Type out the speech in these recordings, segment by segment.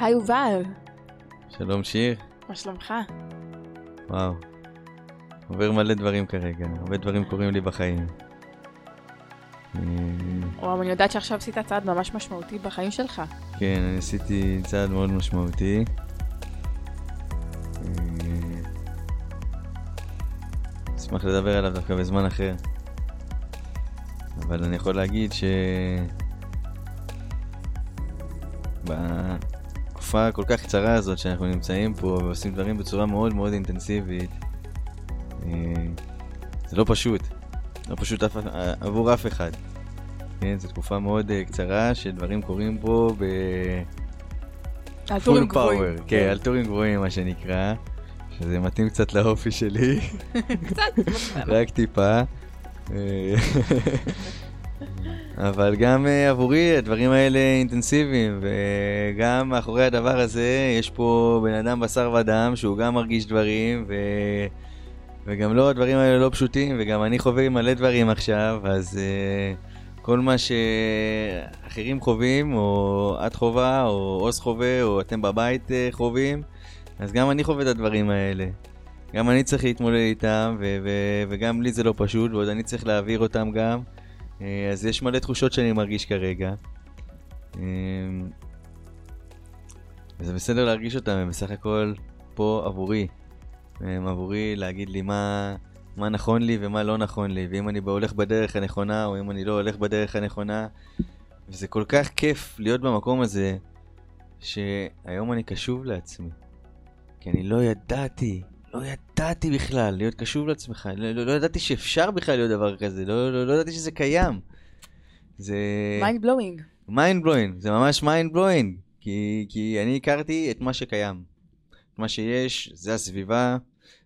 היי יובל, שלום שיר. מה שלומך? וואו. עובר מלא דברים כרגע, הרבה דברים קורים לי בחיים. אה, וואו, אני יודעת שעכשיו עשית צעד ממש משמעותי בחיים שלך. כן, אני עשיתי צעד מאוד משמעותי. אה, אשמח לדבר עליו דווקא בזמן אחר. אבל אני יכול להגיד ש... בתקופה כל כך קצרה הזאת שאנחנו נמצאים פה ועושים דברים בצורה מאוד מאוד אינטנסיבית, אה, זה לא פשוט. לא פשוט אף, עבור אף אחד. כן, זו תקופה מאוד אה, קצרה שדברים קורים פה ב... על טורים גבוהים. כן, על טורים גבוהים מה שנקרא. שזה מתאים קצת לאופי שלי, קצת. רק טיפה. אבל גם אה, עבורי הדברים האלה אינטנסיביים, וגם מאחורי הדבר הזה יש פה בן אדם בשר ודם שהוא גם מרגיש דברים, ו... וגם לא, הדברים האלה לא פשוטים, וגם אני חווה מלא דברים עכשיו, אז uh, כל מה שאחרים חווים, או את חווה, או עוז חווה, או אתם בבית uh, חווים, אז גם אני חווה את הדברים האלה. גם אני צריך להתמודד איתם, ו- ו- וגם לי זה לא פשוט, ועוד אני צריך להעביר אותם גם. אה, אז יש מלא תחושות שאני מרגיש כרגע. אה, וזה בסדר להרגיש אותם, הם בסך הכל פה עבורי. הם עבורי להגיד לי מה, מה נכון לי ומה לא נכון לי, ואם אני הולך בדרך הנכונה, או אם אני לא הולך בדרך הנכונה. וזה כל כך כיף להיות במקום הזה, שהיום אני קשוב לעצמי. כי אני לא ידעתי, לא ידעתי בכלל להיות קשוב לעצמך, לא, לא, לא ידעתי שאפשר בכלל להיות דבר כזה, לא, לא, לא ידעתי שזה קיים. זה... mind blowing. mind blowing, זה ממש mind blowing, כי, כי אני הכרתי את מה שקיים. את מה שיש, זה הסביבה,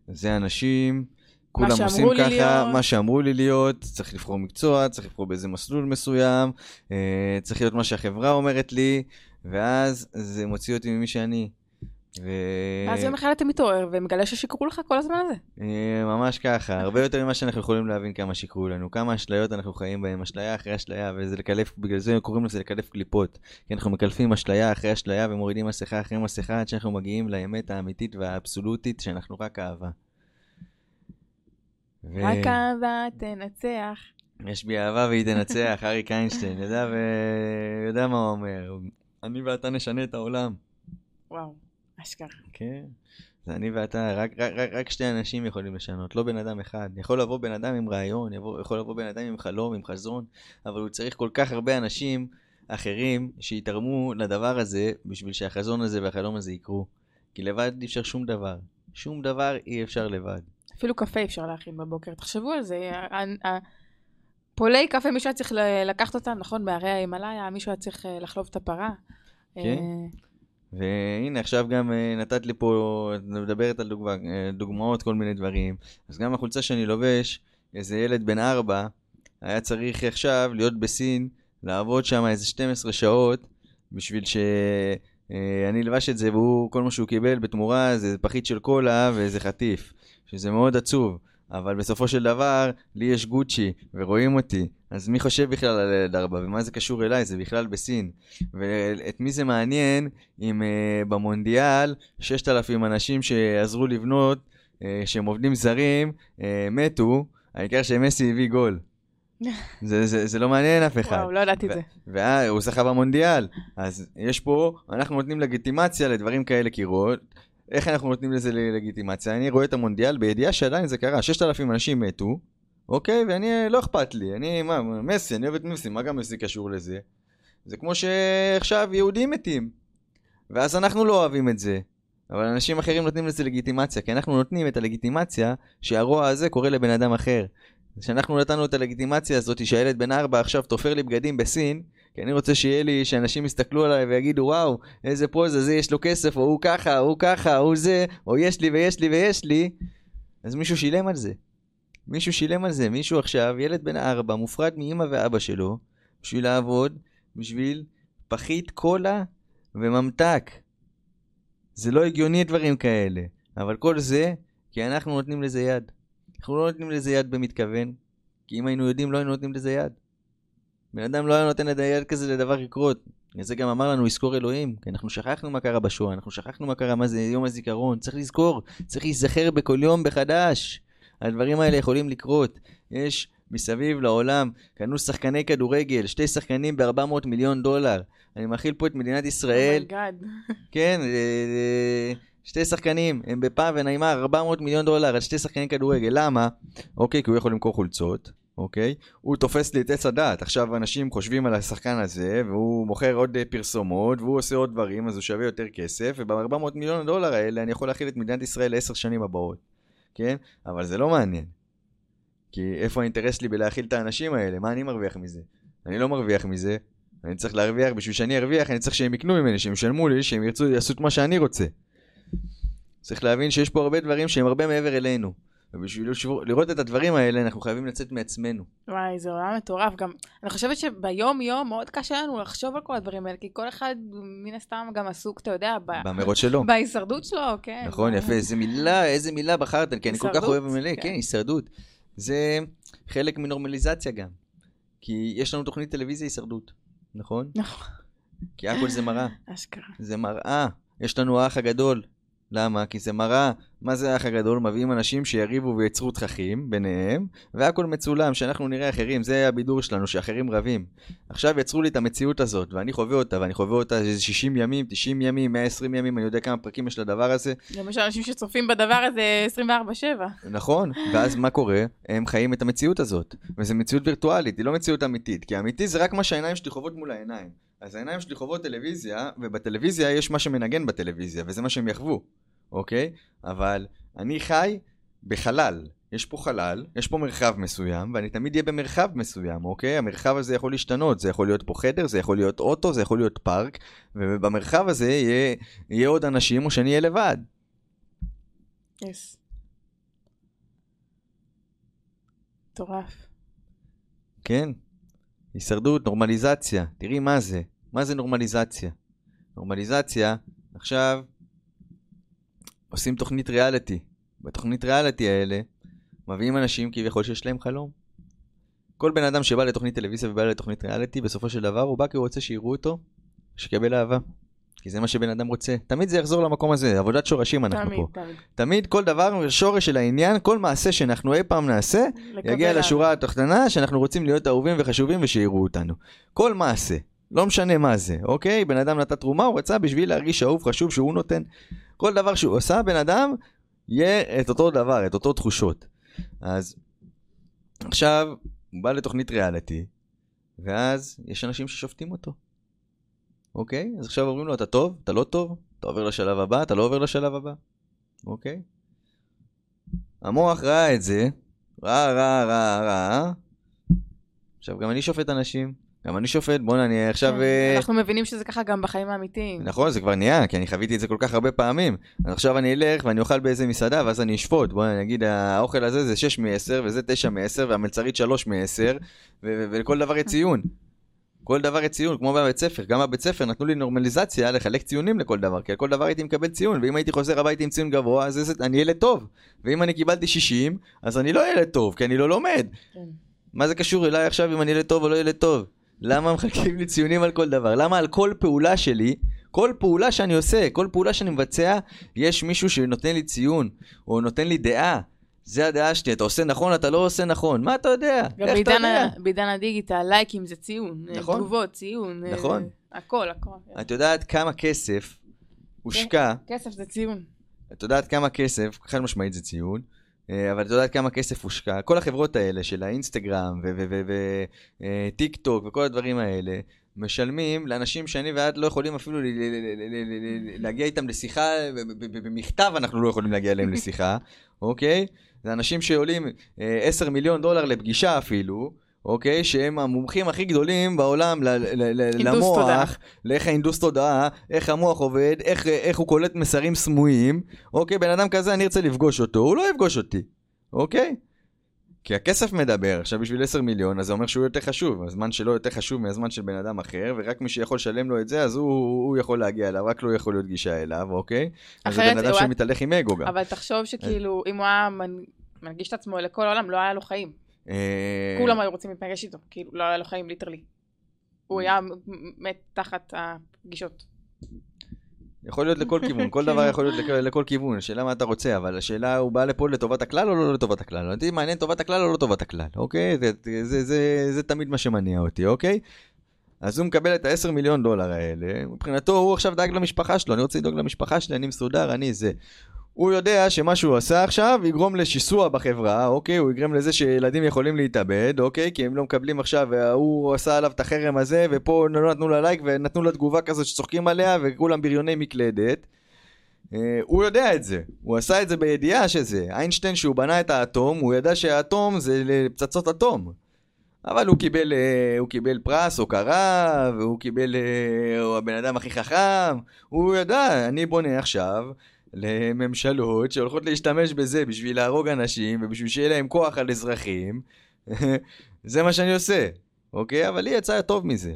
זה האנשים, כולם עושים ככה, להיות. מה שאמרו לי להיות, צריך לבחור מקצוע, צריך לבחור באיזה מסלול מסוים, אה, צריך להיות מה שהחברה אומרת לי, ואז זה מוציא אותי ממי שאני. ו... אז יום אחד אתה מתעורר ומגלה ששיקרו לך כל הזמן הזה. אה, ממש ככה, הרבה יותר ממה שאנחנו יכולים להבין כמה שיקרו לנו, כמה אשליות אנחנו חיים בהם, אשליה אחרי אשליה, וזה לקלף, בגלל זה קוראים לזה לקלף קליפות. כי אנחנו מקלפים אשליה אחרי אשליה ומורידים מסכה אחרי מסכה עד שאנחנו מגיעים לאמת האמיתית והאבסולוטית שאנחנו רק אהבה. ו- רק אהבה תנצח. יש בי אהבה והיא תנצח, אריק איינשטיין, יודע ו- יודע מה הוא אומר. אני ואתה נשנה את העולם. וואו, אשכרה. כן. זה אני ואתה, רק, רק, רק, רק שתי אנשים יכולים לשנות, לא בן אדם אחד. יכול לבוא בן אדם עם רעיון, יבוא, יכול לבוא בן אדם עם חלום, עם חזון, אבל הוא צריך כל כך הרבה אנשים אחרים שיתרמו לדבר הזה בשביל שהחזון הזה והחלום הזה יקרו. כי לבד אי אפשר שום דבר. שום דבר אי אפשר לבד. אפילו קפה אפשר להכין בבוקר, תחשבו על זה. פולי קפה, מישהו היה צריך לקחת אותם, נכון? בהרי ההימאליה, מישהו היה צריך אה, לחלוב את הפרה. כן. אה, והנה עכשיו גם אה, נתת לי פה, את מדברת על דוגמה, אה, דוגמאות, כל מיני דברים. אז גם החולצה שאני לובש, איזה ילד בן ארבע, היה צריך עכשיו להיות בסין, לעבוד שם איזה 12 שעות, בשביל שאני אלבש את זה, והוא, כל מה שהוא קיבל בתמורה זה פחית של קולה ואיזה חטיף, שזה מאוד עצוב. אבל בסופו של דבר, לי יש גוצ'י, ורואים אותי. אז מי חושב בכלל על ילד ארבע, ומה זה קשור אליי? זה בכלל בסין. ואת מי זה מעניין אם uh, במונדיאל 6,000 אנשים שעזרו לבנות, uh, שהם עובדים זרים, uh, מתו, העיקר שמסי הביא גול. זה, זה, זה לא מעניין אף אחד. וואו, לא ידעתי את זה. והוא זכה במונדיאל. אז יש פה, אנחנו נותנים לגיטימציה לדברים כאלה קירות. איך אנחנו נותנים לזה לגיטימציה? אני רואה את המונדיאל בידיעה שעדיין זה קרה. 6,000 אנשים מתו, אוקיי? ואני, לא אכפת לי. אני, מה, מסי, אני אוהב את מסי, מה גם מסי קשור לזה? זה כמו שעכשיו יהודים מתים. ואז אנחנו לא אוהבים את זה. אבל אנשים אחרים נותנים לזה לגיטימציה, כי אנחנו נותנים את הלגיטימציה שהרוע הזה קורה לבן אדם אחר. כשאנחנו נתנו את הלגיטימציה הזאת שהילד בן ארבע עכשיו תופר לי בגדים בסין, כי אני רוצה שיהיה לי, שאנשים יסתכלו עליי ויגידו וואו, איזה פוזה, זה יש לו כסף, או הוא ככה, הוא ככה, הוא זה, או יש לי ויש לי ויש לי, אז מישהו שילם על זה. מישהו שילם על זה, מישהו עכשיו, ילד בן ארבע, מופרד מאמא ואבא שלו, בשביל לעבוד, בשביל פחית קולה וממתק. זה לא הגיוני דברים כאלה, אבל כל זה, כי אנחנו נותנים לזה יד. אנחנו לא נותנים לזה יד במתכוון, כי אם היינו יודעים לא היינו נותנים לזה יד. בן אדם לא היה נותן יד כזה לדבר לקרות. זה גם אמר לנו לזכור אלוהים, כי אנחנו שכחנו מה קרה בשואה, אנחנו שכחנו מה קרה, מה זה יום הזיכרון, צריך לזכור, צריך להיזכר בכל יום מחדש. הדברים האלה יכולים לקרות. יש מסביב לעולם, קנו שחקני כדורגל, שתי שחקנים ב-400 מיליון דולר. אני מאכיל פה את מדינת ישראל. oh my god. כן, אה, אה, שתי שחקנים, אמבפה וניימאר 400 מיליון דולר על שתי שחקני כדורגל. למה? אוקיי, כי הוא יכול למכור חולצות. אוקיי? הוא תופס לי את עץ הדעת. עכשיו אנשים חושבים על השחקן הזה, והוא מוכר עוד אה, פרסומות, והוא עושה עוד דברים, אז הוא שווה יותר כסף, וב-400 מיליון דולר האלה אני יכול להאכיל את מדינת ישראל לעשר שנים הבאות, כן? אבל זה לא מעניין. כי איפה האינטרס שלי בלהכיל את האנשים האלה? מה אני מרוויח מזה? אני לא מרוויח מזה. אני צריך להרוויח, בשביל שאני ארוויח, אני צריך שהם יקנו ממני, שהם ישלמו לי, שהם ירצו, יעשו את מה שאני רוצה. צריך להבין שיש פה הרבה דברים שהם הרבה מעבר אלינו. ובשביל לראות את הדברים האלה, אנחנו חייבים לצאת מעצמנו. וואי, זה עולם מטורף. גם, אני חושבת שביום-יום מאוד קשה לנו לחשוב על כל הדברים האלה, כי כל אחד מן הסתם גם עסוק, אתה יודע, ב- באמירות שלו. בהישרדות שלו, כן. נכון, יפה, איזה מילה, איזה מילה בחרת, כי אני כל כך אוהב מלא, כן. כן, הישרדות. זה חלק מנורמליזציה גם. כי יש לנו תוכנית טלוויזיה הישרדות, נכון? נכון, כי הכל זה מראה. אשכרה. זה מראה. יש לנו האח הגדול. למה? כי זה מראה. מה זה האח הגדול? מביאים אנשים שיריבו וייצרו תככים ביניהם, והכל מצולם, שאנחנו נראה אחרים. זה הבידור שלנו, שאחרים רבים. עכשיו יצרו לי את המציאות הזאת, ואני חווה אותה, ואני חווה אותה איזה 60 ימים, 90 ימים, 120 ימים, אני יודע כמה פרקים יש לדבר הזה. גם יש אנשים שצופים בדבר הזה 24/7. נכון, ואז מה קורה? הם חיים את המציאות הזאת. וזו מציאות וירטואלית, היא לא מציאות אמיתית. כי אמיתי זה רק מה שהעיניים שלי חוות מול העיניים. אז העיניים שלי חוות טלוויזיה, ובטלוויזיה יש מה שמנגן בטלוויזיה, וזה מה שהם יחוו, אוקיי? אבל אני חי בחלל. יש פה חלל, יש פה מרחב מסוים, ואני תמיד אהיה במרחב מסוים, אוקיי? המרחב הזה יכול להשתנות, זה יכול להיות פה חדר, זה יכול להיות אוטו, זה יכול להיות פארק, ובמרחב הזה יהיה, יהיה עוד אנשים, או שאני אהיה לבד. יס. מטורף. כן, הישרדות, נורמליזציה. תראי מה זה. מה זה נורמליזציה? נורמליזציה, עכשיו עושים תוכנית ריאליטי. בתוכנית ריאליטי האלה מביאים אנשים כביכול שיש להם חלום. כל בן אדם שבא לתוכנית טלוויזיה ובא לתוכנית ריאליטי, בסופו של דבר הוא בא כי הוא רוצה שיראו אותו, שיקבל אהבה. כי זה מה שבן אדם רוצה. תמיד זה יחזור למקום הזה, עבודת שורשים אנחנו תמיד, פה. תמיד. תמיד כל דבר, שורש של העניין, כל מעשה שאנחנו אי פעם נעשה, יגיע אהבה. לשורה התחתונה שאנחנו רוצים להיות אהובים וחשובים ושיראו אותנו. כל מעשה, לא משנה מה זה, אוקיי? בן אדם נתן תרומה, הוא רצה בשביל להרגיש אהוב חשוב שהוא נותן. כל דבר שהוא עושה, בן אדם, יהיה את אותו דבר, את אותו תחושות. אז עכשיו, הוא בא לתוכנית ריאליטי, ואז יש אנשים ששופטים אותו. אוקיי? אז עכשיו אומרים לו, אתה טוב? אתה לא טוב? אתה עובר לשלב הבא? אתה לא עובר לשלב הבא? אוקיי? המוח ראה את זה, ראה, ראה, ראה, ראה. עכשיו, גם אני שופט אנשים, גם אני שופט, בואנה, אני עכשיו... כן, אה, אנחנו מבינים שזה ככה גם בחיים האמיתיים. נכון, זה כבר נהיה, כי אני חוויתי את זה כל כך הרבה פעמים. אז עכשיו אני אלך ואני אוכל באיזה מסעדה, ואז אני אשפוט. בוא אני אגיד, האוכל הזה זה 6 מ-10, וזה 9 מ-10, והמלצרית 3 מ-10, ולכל דבר יש ציון. כל דבר יש ציון, כמו בבית ספר. גם בבית ספר נתנו לי נורמליזציה לחלק ציונים לכל דבר, כי על כל דבר הייתי מקבל ציון, ואם הייתי חוזר הביתה עם ציון גבוה, אז אני ילד טוב. ואם אני קיבלתי 60, אז אני לא ילד טוב, כי אני לא לומד. כן. מה זה קשור אליי עכשיו אם אני ילד טוב או לא ילד טוב? למה מחלקים לי ציונים על כל דבר? למה על כל פעולה שלי, כל פעולה שאני עושה, כל פעולה שאני מבצע, יש מישהו שנותן לי ציון, או נותן לי דעה. זה הדעה שלי, אתה עושה נכון, אתה לא עושה נכון. מה אתה יודע? גם איך אתה יודע? בעידן הדיגיטל, לייקים זה ציון, אה, נכון. תגובות, ציון. אה, נכון. הכל, הכל. את יודעת כמה כסף הושקע, כסף זה ציון. את יודעת כמה כסף, חד משמעית זה ציון, אה, אבל את יודעת כמה כסף הושקע, כל החברות האלה של האינסטגרם וטיק טוק וכל הדברים האלה, משלמים לאנשים שאני ואת לא יכולים אפילו להגיע איתם לשיחה, במכתב אנחנו לא יכולים להגיע אליהם לשיחה, אוקיי? זה אנשים שעולים אה, 10 מיליון דולר לפגישה אפילו, אוקיי? שהם המומחים הכי גדולים בעולם ל- ל- ל- הנדוס תודעה. למוח, לאיך ההינדוס תודעה, איך המוח עובד, איך, איך הוא קולט מסרים סמויים, אוקיי? בן אדם כזה אני ארצה לפגוש אותו, הוא לא יפגוש אותי, אוקיי? כי הכסף מדבר, עכשיו בשביל 10 מיליון, אז זה אומר שהוא יותר חשוב, הזמן שלו יותר חשוב מהזמן של בן אדם אחר, ורק מי שיכול לשלם לו את זה, אז הוא, הוא יכול להגיע אליו, רק לו יכול להיות גישה אליו, אוקיי? אז זה בן אדם שמתהלך עם אגו גם. אבל תחשוב שכאילו, אם הוא היה מנ- מנגיש את עצמו לכל העולם, לא היה לו חיים. אה, כולם היו רוצים להיפגש איתו, כאילו, לא היה לו חיים ליטרלי. הוא היה מת תחת הפגישות. יכול להיות לכל כיוון, כל דבר יכול להיות לכל, לכל כיוון, השאלה מה אתה רוצה, אבל השאלה הוא בא לפה לטובת הכלל או לא לטובת הכלל? אותי מעניין טובת הכלל או לא טובת הכלל, אוקיי? זה, זה, זה, זה, זה תמיד מה שמניע אותי, אוקיי? אז הוא מקבל את ה-10 מיליון דולר האלה, מבחינתו הוא עכשיו דאג למשפחה שלו, אני רוצה לדאוג למשפחה שלי, אני מסודר, אני זה. הוא יודע שמה שהוא עשה עכשיו יגרום לשיסוע בחברה, אוקיי? הוא יגרם לזה שילדים יכולים להתאבד, אוקיי? כי הם לא מקבלים עכשיו, והוא עשה עליו את החרם הזה, ופה לא נתנו לה לייק ונתנו לה תגובה כזאת שצוחקים עליה, וכולם בריוני מקלדת. אה, הוא יודע את זה, הוא עשה את זה בידיעה שזה. איינשטיין שהוא בנה את האטום, הוא ידע שהאטום זה לפצצות אטום. אבל הוא קיבל, אה, הוא קיבל פרס, הוקרה, והוא קיבל, אה, הוא הבן אדם הכי חכם. הוא ידע, אני בונה עכשיו לממשלות שהולכות להשתמש בזה בשביל להרוג אנשים ובשביל שיהיה להם כוח על אזרחים. זה מה שאני עושה, אוקיי? אבל לי יצא טוב מזה.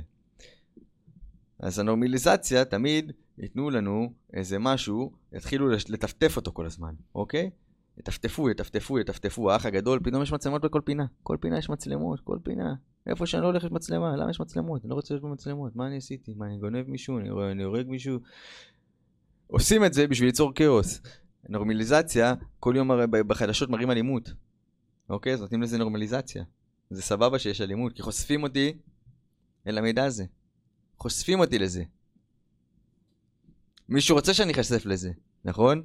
אז הנורמליזציה תמיד ייתנו לנו איזה משהו, יתחילו לטפטף אותו כל הזמן, אוקיי? יטפטפו, יטפטפו, יטפטפו, האח הגדול, פתאום יש מצלמות בכל פינה. כל פינה יש מצלמות, כל פינה. איפה שאני לא הולך יש מצלמה, למה יש מצלמות? אני לא רוצה להיות במצלמות, מה אני עשיתי? מה, אני גונב מישהו? אני הורג מישהו? עושים את זה בשביל ליצור כאוס. נורמליזציה, כל יום הרי בחדשות מראים אלימות. אוקיי? אז נותנים לזה נורמליזציה. זה סבבה שיש אלימות, כי חושפים אותי אל המידע הזה. חושפים אותי לזה. מישהו רוצה שאני אחשף לזה, נכון?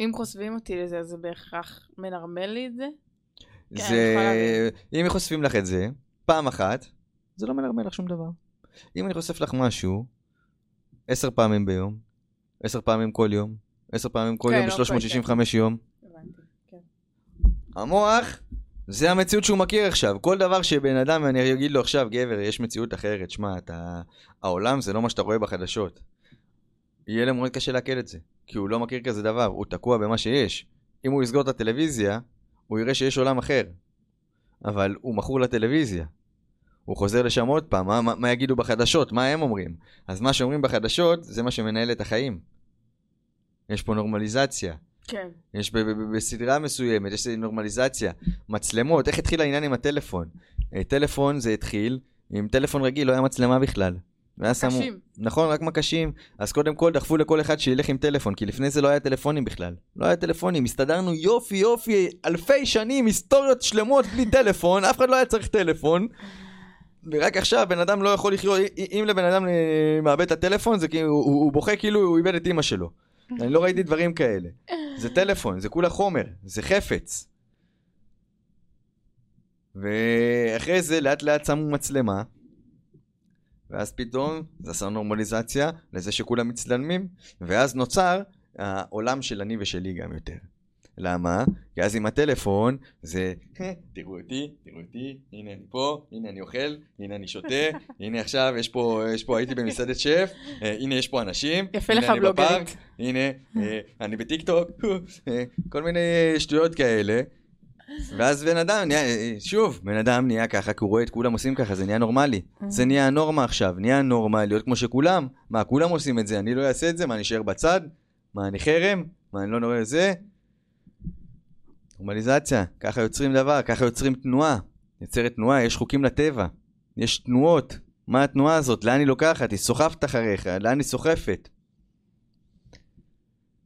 אם חושפים אותי לזה, אז זה בהכרח מנרמל לי את זה? כן, זה... יכולה אם חושפים לך את זה, פעם אחת, זה לא מנרמל לך שום דבר. אם אני חושף לך משהו, עשר פעמים ביום, עשר פעמים כל יום, עשר פעמים כל כן, יום אוקיי, ב-365 יום, כן. המוח, זה המציאות שהוא מכיר עכשיו. כל דבר שבן אדם, אני אגיד לו עכשיו, גבר, יש מציאות אחרת, שמע, אתה... העולם זה לא מה שאתה רואה בחדשות. יהיה לו מאוד קשה לעכל את זה, כי הוא לא מכיר כזה דבר, הוא תקוע במה שיש. אם הוא יסגור את הטלוויזיה, הוא יראה שיש עולם אחר. אבל הוא מכור לטלוויזיה. הוא חוזר לשם עוד פעם, מה, מה, מה יגידו בחדשות, מה הם אומרים? אז מה שאומרים בחדשות, זה מה שמנהל את החיים. יש פה נורמליזציה. כן. יש ב- ב- ב- בסדרה מסוימת, יש נורמליזציה. מצלמות, איך התחיל העניין עם הטלפון? אה, טלפון זה התחיל, עם טלפון רגיל לא היה מצלמה בכלל. שמו... קשים. נכון, רק מקשים. אז קודם כל דחפו לכל אחד שילך עם טלפון, כי לפני זה לא היה טלפונים בכלל. לא היה טלפונים, הסתדרנו יופי יופי, אלפי שנים, היסטוריות שלמות בלי טלפון, אף אחד לא היה צריך טלפון. ורק עכשיו בן אדם לא יכול לחיות, אם לבן אדם מאבד את הטלפון, זה כאילו, הוא, הוא בוכה כאילו הוא איבד את אימא שלו. אני לא ראיתי דברים כאלה. זה טלפון, זה כולה חומר, זה חפץ. ואחרי זה לאט לאט שמו מצלמה, ואז פתאום זה עשה נורמליזציה לזה שכולם מצטלמים, ואז נוצר העולם של אני ושלי גם יותר. למה? כי אז עם הטלפון זה, תראו אותי, תראו אותי, הנה אני פה, הנה אני אוכל, הנה אני שותה, הנה עכשיו יש פה, יש פה הייתי במסעדת שף, אה, הנה יש פה אנשים, יפה לך בלוגרית. הנה, אה, אני בטיק טוק, אה, כל מיני שטויות כאלה. ואז בן אדם נהיה, שוב, בן אדם נהיה ככה, כי הוא רואה את כולם עושים ככה, זה נהיה נורמלי. זה נהיה הנורמה עכשיו, נהיה נורמה להיות כמו שכולם. מה, כולם עושים את זה, אני לא אעשה את זה? מה, אני אשאר בצד? מה, אני חרם? מה, אני לא נורא זה? נורמליזציה, ככה יוצרים דבר, ככה יוצרים תנועה. יוצרת תנועה, יש חוקים לטבע. יש תנועות. מה התנועה הזאת? לאן היא לוקחת? היא סוחפת אחריך, לאן היא סוחפת?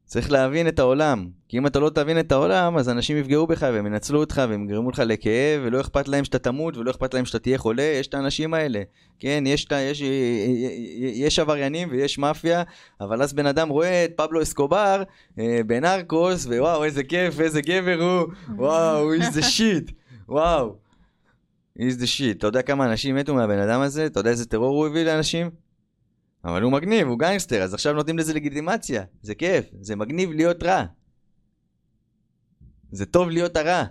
צריך להבין את העולם. כי אם אתה לא תבין את העולם, אז אנשים יפגעו בך והם ינצלו אותך והם יגרמו לך לכאב, ולא אכפת להם שאתה תמות, ולא אכפת להם שאתה תהיה חולה, יש את האנשים האלה. כן, יש, ה- יש, יש עבריינים ויש מאפיה, אבל אז בן אדם רואה את פבלו אסקובר אה, בנרקוס, ווואו, איזה כיף, איזה גבר הוא, וואו, the shit, וואו. the shit. אתה יודע כמה אנשים מתו מהבן אדם הזה? אתה יודע איזה טרור הוא הביא לאנשים? אבל הוא מגניב, הוא גנגסטר, אז עכשיו נותנים לזה לגיטימציה. זה כיף, זה מגניב להיות רע. זה טוב להיות הרע.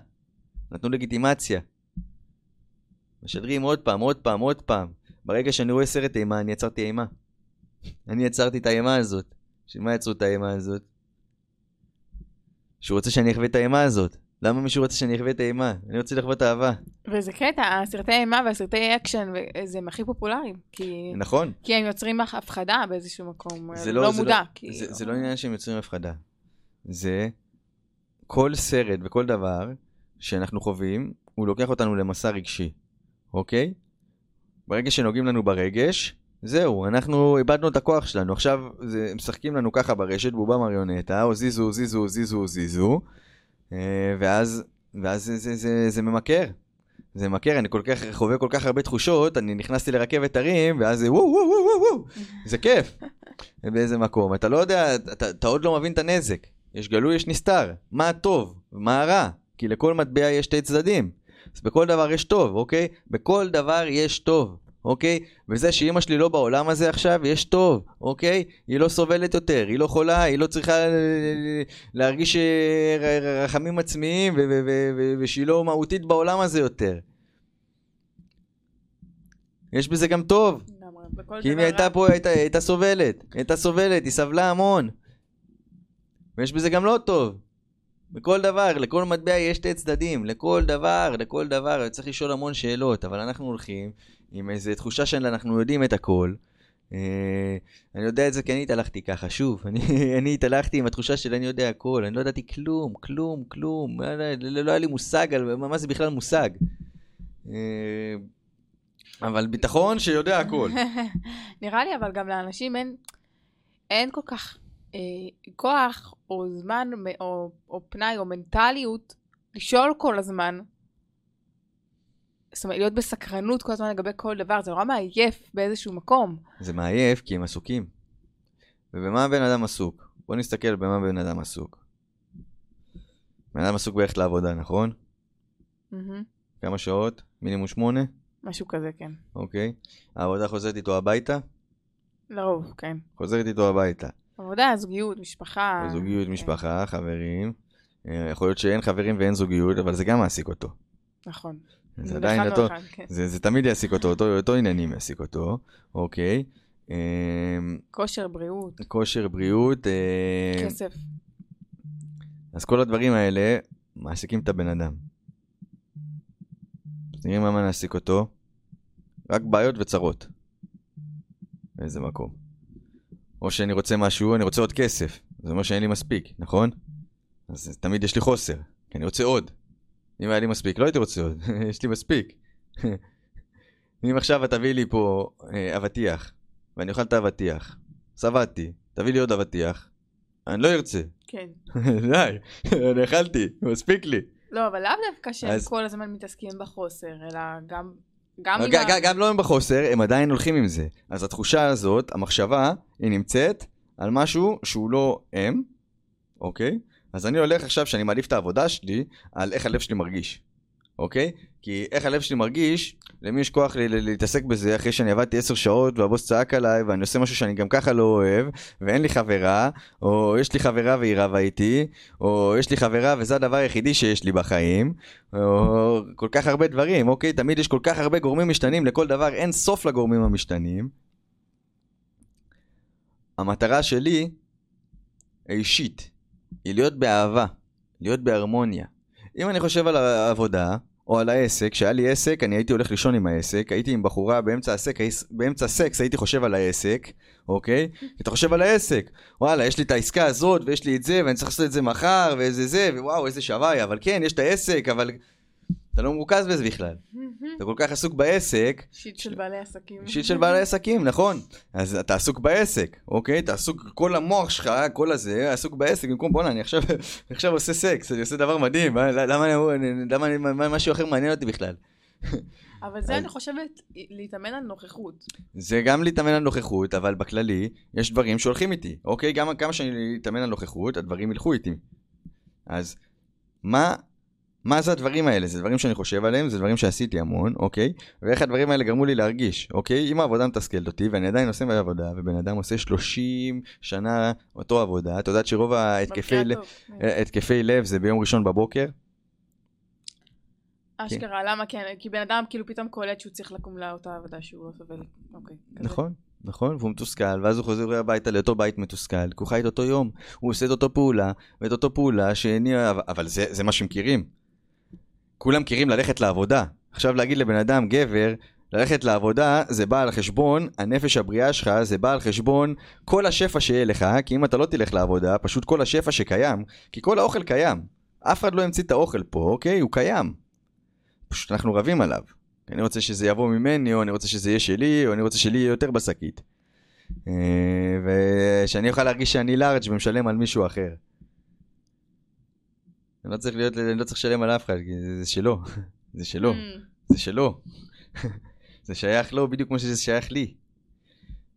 נתנו לגיטימציה. משדרים עוד פעם, עוד פעם, עוד פעם. ברגע שאני רואה סרט אימה, אני יצרתי אימה. אני יצרתי את האימה הזאת. בשביל מה יצרו את האימה הזאת? שהוא רוצה שאני אחווה את האימה הזאת. למה מישהו רוצה שאני אחווה את האימה? אני רוצה לחוות אהבה. וזה קטע, הסרטי אימה והסרטי אקשן, זה הם הכי פופולריים. כי, נכון. כי הם יוצרים הפחדה באיזשהו מקום. זה לא, לא- זה מודע. לא- כי... זה, זה לא עניין שהם יוצרים הפחדה. זה כל סרט וכל דבר שאנחנו חווים, הוא לוקח אותנו למסע רגשי, אוקיי? ברגע שנוגעים לנו ברגש, זהו, אנחנו איבדנו את הכוח שלנו. עכשיו זה, משחקים לנו ככה ברשת, בובה מריונטה, או זיזו, זיזו, זיזו, זיזו, אה, ואז, ואז זה, זה, זה, זה ממכר. זה ממכר, אני כל כך, חווה כל כך הרבה תחושות, אני נכנסתי לרכבת הרים, ואז זה וואו וואו וואו וואו, זה כיף. באיזה מקום. אתה לא יודע, אתה, אתה עוד לא מבין את הנזק. יש גלוי, יש נסתר. מה הטוב, מה הרע? כי לכל מטבע יש שתי צדדים. אז בכל דבר יש טוב, אוקיי? בכל דבר יש טוב. אוקיי? וזה שאימא שלי לא בעולם הזה עכשיו, יש טוב, אוקיי? היא לא סובלת יותר, היא לא חולה, היא לא צריכה להרגיש אה, רחמים עצמיים ושהיא לא מהותית בעולם הזה יותר. יש בזה גם טוב. כי אם היא הייתה פה, הייתה, הייתה סובלת. הייתה סובלת, היא סבלה המון. ויש בזה גם לא טוב. בכל דבר, לכל מטבע יש שתי צדדים. לכל דבר, לכל דבר. צריך לשאול המון שאלות, אבל אנחנו הולכים עם איזו תחושה שאנחנו יודעים את הכל. אה, אני יודע את זה כי אני התהלכתי ככה, שוב, אני, אני התהלכתי עם התחושה של אני יודע הכל, אני לא ידעתי כלום, כלום, כלום, לא, לא, לא היה לי מושג על מה זה בכלל מושג. אה, אבל ביטחון שיודע הכל. נראה לי אבל גם לאנשים אין, אין כל כך כוח או זמן או, או פנאי או מנטליות לשאול כל הזמן זאת אומרת, להיות בסקרנות כל הזמן לגבי כל דבר, זה נורא מעייף באיזשהו מקום. זה מעייף כי הם עסוקים. ובמה בן אדם עסוק? בוא נסתכל במה בן אדם עסוק. בן אדם עסוק בלכת לעבודה, נכון? Mm-hmm. כמה שעות? מינימום שמונה? משהו כזה, כן. אוקיי. העבודה חוזרת איתו הביתה? לרוב, כן. חוזרת איתו הביתה. עבודה, זוגיות, משפחה. זוגיות, כן. משפחה, חברים. אה, יכול להיות שאין חברים ואין זוגיות, אבל זה גם מעסיק אותו. נכון. זה עדיין אותו, כן. זה, זה תמיד יעסיק אותו, אותו, אותו עניינים יעסיק אותו, אוקיי. אמ, כושר, בריאות. כושר, בריאות. אמ, כסף. אז כל הדברים האלה מעסיקים את הבן אדם. נראה מה נעסיק אותו. רק בעיות וצרות. באיזה מקום. או שאני רוצה משהו, אני רוצה עוד כסף. זה אומר שאין לי מספיק, נכון? אז תמיד יש לי חוסר, כי אני רוצה עוד. אם היה לי מספיק, לא הייתי רוצה עוד, יש לי מספיק. אם עכשיו תביא לי פה אה, אבטיח, ואני אוכל את האבטיח, שבעתי, תביא לי עוד אבטיח, אני לא ארצה. כן. די, אני אכלתי, מספיק לי. לא, אבל לאו דווקא שהם אז... כל הזמן מתעסקים בחוסר, אלא גם... גם, גם, ה... גם לא הם בחוסר, הם עדיין הולכים עם זה. אז התחושה הזאת, המחשבה, היא נמצאת על משהו שהוא לא הם, אוקיי? אז אני הולך עכשיו שאני מעדיף את העבודה שלי על איך הלב שלי מרגיש, אוקיי? כי איך הלב שלי מרגיש, למי יש כוח להתעסק בזה אחרי שאני עבדתי עשר שעות והבוס צעק עליי ואני עושה משהו שאני גם ככה לא אוהב ואין לי חברה, או יש לי חברה והיא רבה איתי, או יש לי חברה וזה הדבר היחידי שיש לי בחיים, או כל כך הרבה דברים, אוקיי? תמיד יש כל כך הרבה גורמים משתנים, לכל דבר אין סוף לגורמים המשתנים. המטרה שלי, אישית, היא להיות באהבה, להיות בהרמוניה. אם אני חושב על העבודה, או על העסק, כשהיה לי עסק, אני הייתי הולך לישון עם העסק, הייתי עם בחורה באמצע הסק, באמצע הסקס הייתי חושב על העסק, אוקיי? אתה חושב על העסק, וואלה, יש לי את העסקה הזאת, ויש לי את זה, ואני צריך לעשות את זה מחר, ואיזה זה, ווואו, איזה שוואי, אבל כן, יש את העסק, אבל אתה לא מרוכז בזה בכלל. אתה כל כך עסוק בעסק. שיט של בעלי עסקים. שיט של בעלי עסקים, נכון. אז אתה עסוק בעסק, אוקיי? אתה עסוק, כל המוח שלך, כל הזה, עסוק בעסק, במקום בואנה, אני עכשיו, עושה סקס, אני עושה דבר מדהים, למה, למה, למה משהו אחר מעניין אותי בכלל? אבל זה אני חושבת להתאמן על נוכחות. זה גם להתאמן על נוכחות, אבל בכללי, יש דברים שהולכים איתי, אוקיי? גם כמה שאני אתאמן על נוכחות, הדברים ילכו איתי. אז מה מה זה הדברים האלה? זה דברים שאני חושב עליהם, זה דברים שעשיתי המון, אוקיי? ואיך הדברים האלה גרמו לי להרגיש, אוקיי? אם העבודה מתסכלת אותי ואני עדיין עושה בעבודה, ובן אדם עושה 30 שנה אותו עבודה, את יודעת שרוב ההתקפי ל... כן. לב זה ביום ראשון בבוקר? אשכרה, כן. למה כן? כי בן אדם כאילו פתאום קולט שהוא צריך לקום לאותה עבודה שהוא לא סובל. אוקיי. נכון. נכון, והוא מתוסכל, ואז הוא חוזר הביתה לאותו בית מתוסכל, כי הוא חי את אותו יום, הוא עושה את אותו פעולה, ואת אותו פעולה שאני אבל זה, זה מה שמכירים. כולם מכירים ללכת לעבודה. עכשיו להגיד לבן אדם, גבר, ללכת לעבודה זה בא על חשבון הנפש הבריאה שלך, זה בא על חשבון כל השפע שיהיה לך, כי אם אתה לא תלך לעבודה, פשוט כל השפע שקיים, כי כל האוכל קיים. אף אחד לא המציא את האוכל פה, אוקיי? הוא קיים. פשוט אנחנו רבים עליו. אני רוצה שזה יבוא ממני, או אני רוצה שזה יהיה שלי, או אני רוצה שלי יהיה יותר בשקית. אה, ושאני אוכל להרגיש שאני לארג' ומשלם על מישהו אחר. אני לא צריך להיות, אני לא צריך לשלם על אף אחד, כי זה, שלו. זה שלו. Mm. זה שלו. זה שייך לו בדיוק כמו שזה שייך לי.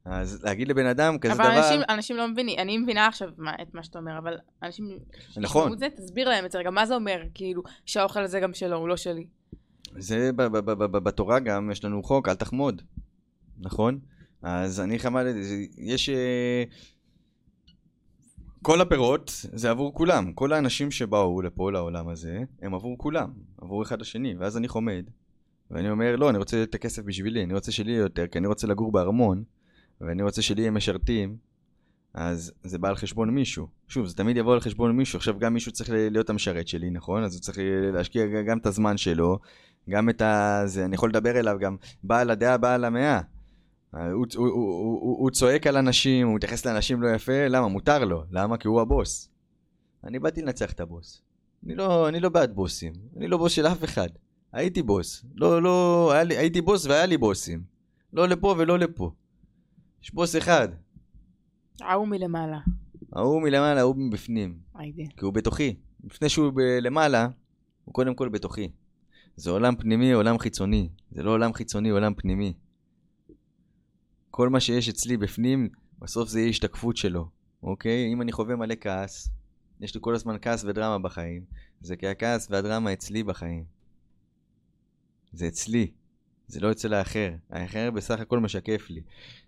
אז להגיד לבן אדם כזה אבל דבר... אנשים, אנשים לא מבינים, אני מבינה עכשיו מה, את מה שאתה אומר, אבל אנשים... נכון. את זה, תסביר להם את זה רגע, מה זה אומר, כאילו, שהאוכל הזה גם שלו, הוא לא שלי. זה ב- ב- ב- ב- בתורה גם יש לנו חוק, אל תחמוד, נכון? אז אני זה- יש... כל הפירות זה עבור כולם, כל האנשים שבאו לפה לעולם הזה, הם עבור כולם, עבור אחד השני, ואז אני חומד, ואני אומר, לא, אני רוצה את הכסף בשבילי, אני רוצה שלי יותר, כי אני רוצה לגור בארמון, ואני רוצה שלי יהיה משרתים, אז זה בא על חשבון מישהו. שוב, זה תמיד יבוא על חשבון מישהו, עכשיו גם מישהו צריך להיות המשרת שלי, נכון? אז הוא צריך להשקיע גם את הזמן שלו, גם את ה... זה, אני יכול לדבר אליו גם בעל הדעה, בעל המאה. הוא, הוא, הוא, הוא, הוא, הוא צועק על אנשים, הוא מתייחס לאנשים לא יפה, למה? מותר לו. למה? כי הוא הבוס. אני באתי לנצח את הבוס. אני לא, אני לא בעד בוסים. אני לא בוס של אף אחד. הייתי בוס. לא, לא, היה לי, הייתי בוס והיה לי בוסים. לא לפה ולא לפה. יש בוס אחד. ההוא מלמעלה. ההוא מלמעלה, ההוא מבפנים. היידה. כי הוא בתוכי. לפני שהוא ב- למעלה, הוא קודם כל בתוכי. זה עולם פנימי, עולם חיצוני. זה לא עולם חיצוני, עולם פנימי. כל מה שיש אצלי בפנים, בסוף זה יהיה השתקפות שלו, אוקיי? אם אני חווה מלא כעס, יש לי כל הזמן כעס ודרמה בחיים, זה כי הכעס והדרמה אצלי בחיים. זה אצלי, זה לא אצל האחר. האחר בסך הכל משקף לי.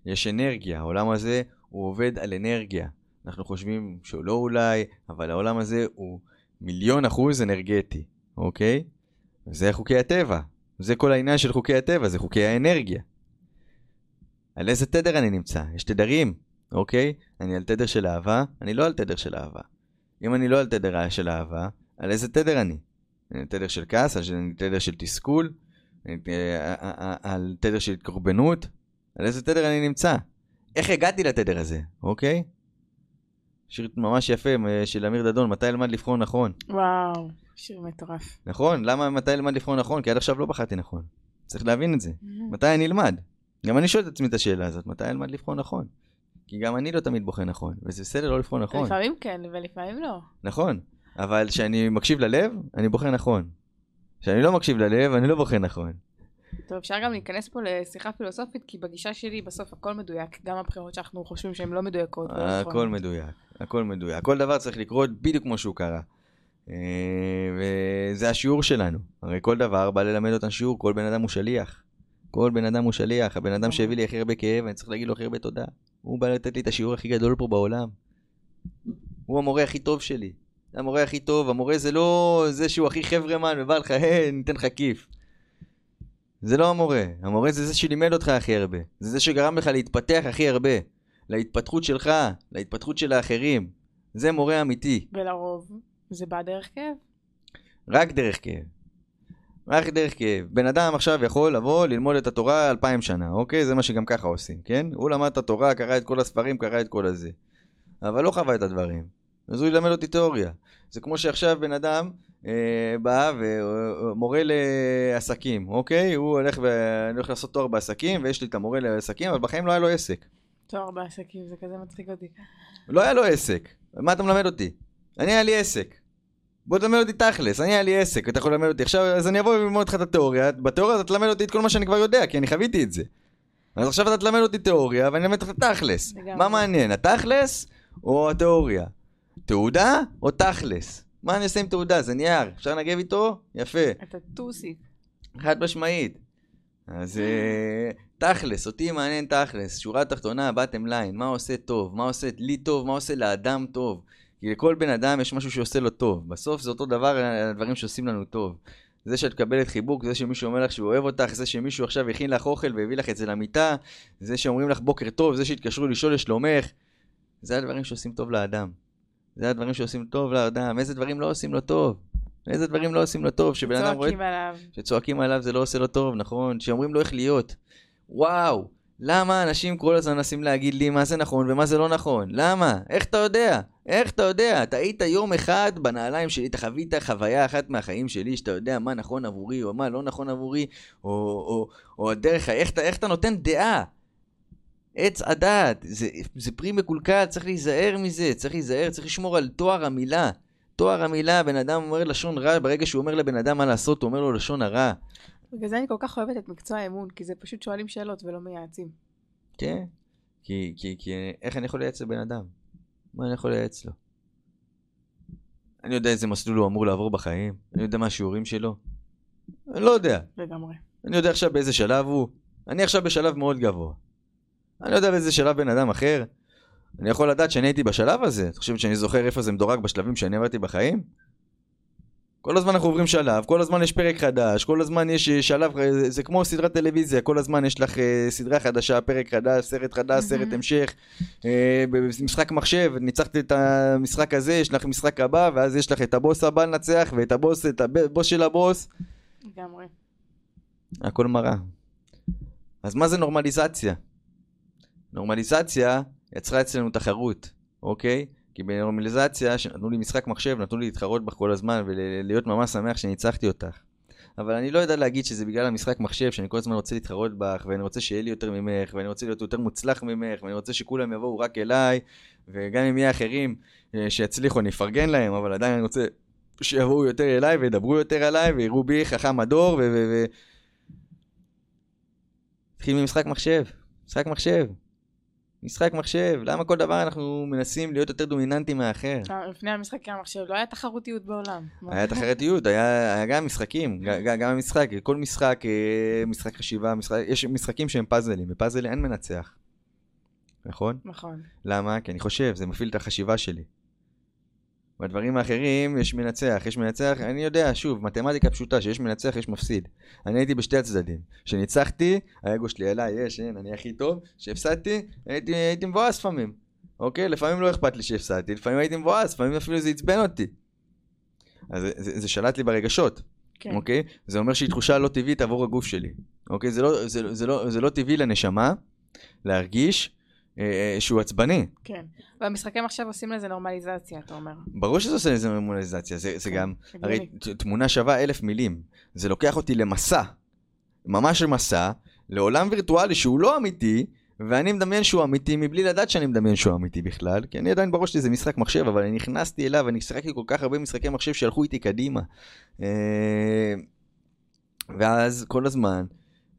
יש אנרגיה, העולם הזה הוא עובד על אנרגיה. אנחנו חושבים שהוא לא אולי, אבל העולם הזה הוא מיליון אחוז אנרגטי, אוקיי? זה חוקי הטבע. זה כל העניין של חוקי הטבע, זה חוקי האנרגיה. על איזה תדר אני נמצא? יש תדרים, אוקיי? אני על תדר של אהבה, אני לא על תדר של אהבה. אם אני לא על תדר של אהבה, על איזה תדר אני? אני על תדר של כעס, על תדר של תסכול, אני, אה, אה, אה, על תדר של התקרבנות, על איזה תדר אני נמצא? איך הגעתי לתדר הזה, אוקיי? שיר ממש יפה של אמיר דדון, מתי אלמד לבחור נכון. וואו, שיר מטורף. נכון, למה מתי אלמד לבחור נכון? כי עד עכשיו לא בחרתי נכון. צריך להבין את זה. מתי אני אלמד? גם אני שואל את עצמי את השאלה הזאת, מתי אלמד לבחור נכון? כי גם אני לא תמיד בוחר נכון, וזה בסדר לא לבחור נכון. לפעמים כן, ולפעמים לא. נכון, אבל כשאני מקשיב ללב, אני בוחר נכון. כשאני לא מקשיב ללב, אני לא בוחר נכון. טוב, אפשר גם להיכנס פה לשיחה פילוסופית, כי בגישה שלי בסוף הכל מדויק, גם הבחירות שאנחנו חושבים שהן לא מדויקות. ולא הכל. מדויק, הכל מדויק. כל דבר צריך לקרות בדיוק כמו שהוא קרה. אה, וזה השיעור שלנו. הרי כל דבר בא ללמד אותנו שיעור, כל בן אדם הוא שליח. כל בן אדם הוא שליח. הבן אדם שהביא לי הכי הרבה כאב, אני צריך להגיד לו הכי הרבה תודה. הוא בא לתת לי את השיעור הכי גדול פה בעולם. הוא המורה הכי טוב שלי. המורה הכי טוב, המורה זה לא זה שהוא הכי חברמן ובא לך, היי, ניתן לך כיף. זה לא המורה, המורה זה זה שלימד אותך הכי הרבה. זה זה שגרם לך להתפתח הכי הרבה. להתפתחות שלך, להתפתחות של האחרים. זה מורה אמיתי. ולרוב, זה בא דרך כאב. רק דרך כאב. דרך כאב. בן אדם עכשיו יכול לבוא ללמוד את התורה אלפיים שנה, אוקיי? זה מה שגם ככה עושים, כן? הוא למד את התורה, קרא את כל הספרים, קרא את כל הזה. אבל לא חווה את הדברים. אז הוא ילמד אותי תיאוריה. זה כמו שעכשיו בן אדם אה, בא ומורה לעסקים, אוקיי? הוא הולך, ו... הולך לעשות תואר בעסקים, ויש לי את המורה לעסקים, אבל בחיים לא היה לו עסק. תואר בעסקים, זה כזה מצחיק אותי. לא היה לו עסק. מה אתה מלמד אותי? אני היה לי עסק. בוא תלמד אותי תכלס, אני היה לי עסק, אתה יכול ללמד אותי. עכשיו, אז אני אבוא וללמוד אותך את התיאוריה, בתיאוריה אתה תלמד אותי את כל מה שאני כבר יודע, כי אני חוויתי את זה. אז עכשיו אתה תלמד אותי תיאוריה, ואני אלמד אותך תכלס. מה מעניין, התכלס או התיאוריה? תעודה או תכלס? מה אני עושה עם תעודה? זה נייר, אפשר לנגב איתו? יפה. אתה טוסי. חד משמעית. אז אה, תכלס, אותי מעניין תכלס, שורה תחתונה, בטם ליין, מה עושה טוב, מה עושה לי טוב, מה עושה לאדם טוב. כי לכל בן אדם יש משהו שעושה לו טוב. בסוף זה אותו דבר, הדברים שעושים לנו טוב. זה שאת מקבלת חיבוק, זה שמישהו אומר לך שהוא אוהב אותך, זה שמישהו עכשיו הכין לך אוכל והביא לך את זה למיטה, זה שאומרים לך בוקר טוב, זה שהתקשרו לשאול לשלומך. זה הדברים שעושים טוב לאדם. זה הדברים שעושים טוב לאדם. איזה דברים לא עושים לו טוב? איזה דברים לא עושים לו טוב? שבן אדם רואה... צועקים עליו. שצועקים עליו זה לא עושה לו טוב, נכון? שאומרים לו איך להיות. וואו, למה אנשים כל הזמן מנסים להגיד לי מה זה נכון ומה זה לא נכון? למה? איך אתה יודע? איך אתה יודע? אתה היית יום אחד בנעליים שלי, אתה חווית חוויה אחת מהחיים שלי, שאתה יודע מה נכון עבורי, או מה לא נכון עבורי, או, או, או הדרך, איך, איך אתה נותן דעה? עץ הדעת, זה, זה פרי מקולקל, צריך להיזהר מזה, צריך להיזהר, צריך לשמור על תואר המילה. תואר המילה, בן אדם אומר לשון רע, ברגע שהוא אומר לבן אדם מה לעשות, הוא אומר לו לשון הרע. בגלל זה אני כל כך אוהבת את מקצוע האמון, כי זה פשוט שואלים שאלות ולא מייעצים. כן, כי, כי, כי איך אני יכול לייעץ לבן אדם? מה אני יכול לייעץ לו? אני יודע איזה מסלול הוא אמור לעבור בחיים? אני יודע מה השיעורים שלו? אני לא יודע. לגמרי. אני יודע עכשיו באיזה שלב הוא. אני עכשיו בשלב מאוד גבוה. אני לא יודע באיזה שלב בן אדם אחר. אני יכול לדעת שאני הייתי בשלב הזה. את חושבת שאני זוכר איפה זה מדורג בשלבים שאני עברתי בחיים? כל הזמן אנחנו עוברים שלב, כל הזמן יש פרק חדש, כל הזמן יש אה, שלב, אה, זה כמו סדרת טלוויזיה, כל הזמן יש לך אה, סדרה חדשה, פרק חדש, סרט חדש, סרט המשך, משחק מחשב, ניצחת את המשחק הזה, יש לך משחק הבא, ואז יש לך את הבוס הבא לנצח, ואת הבוס, את הבוס של הבוס. לגמרי. הכל מראה. אז מה זה נורמליזציה? נורמליזציה יצרה אצלנו תחרות, אוקיי? כי בנורמליזציה, שנתנו לי משחק מחשב, נתנו לי להתחרות בך כל הזמן ולהיות ממש שמח שניצחתי אותך. אבל אני לא יודע להגיד שזה בגלל המשחק מחשב, שאני כל הזמן רוצה להתחרות בך, ואני רוצה שיהיה לי יותר ממך, ואני רוצה להיות יותר מוצלח ממך, ואני רוצה שכולם יבואו רק אליי, וגם אם יהיה אחרים אה, שיצליחו, אני אפרגן להם, אבל עדיין אני רוצה שיבואו יותר אליי, וידברו יותר עליי, ויראו בי חכם הדור, ו... ו... ו... התחיל ממשחק מחשב, משחק מחשב. משחק מחשב, למה כל דבר אנחנו מנסים להיות יותר דומיננטיים מהאחר? אה, לפני המשחקי המחשב לא היה תחרותיות בעולם. היה תחרותיות, היה, היה גם משחקים, גם המשחק, כל משחק, אה, משחק חשיבה, משחק, יש משחקים שהם פאזלים, בפאזלים אין מנצח. נכון? נכון. למה? כי אני חושב, זה מפעיל את החשיבה שלי. בדברים האחרים יש מנצח, יש מנצח, אני יודע, שוב, מתמטיקה פשוטה, שיש מנצח, יש מפסיד. אני הייתי בשתי הצדדים. כשניצחתי, האגו שלי אליי, יש, אין, אני הכי טוב. כשהפסדתי, הייתי, הייתי מבואס לפעמים. אוקיי? לפעמים לא אכפת לי שהפסדתי, לפעמים הייתי מבואס, לפעמים אפילו זה עצבן אותי. אז זה, זה, זה שלט לי ברגשות. כן. אוקיי? זה אומר שהיא תחושה לא טבעית עבור הגוף שלי. אוקיי? זה לא, זה, זה, לא, זה לא טבעי לנשמה להרגיש שהוא עצבני. כן, והמשחקים עכשיו עושים לזה נורמליזציה, אתה אומר. ברור שזה עושה לזה נורמליזציה, זה, זה כן, גם, הרי תמונה שווה אלף מילים. זה לוקח אותי למסע, ממש למסע, לעולם וירטואלי שהוא לא אמיתי, ואני מדמיין שהוא אמיתי מבלי לדעת שאני מדמיין שהוא אמיתי בכלל, כי אני עדיין בראש שלי זה משחק מחשב, אבל אני נכנסתי אליו, אני שיחקתי כל כך הרבה משחקי מחשב שהלכו איתי קדימה. אה, ואז כל הזמן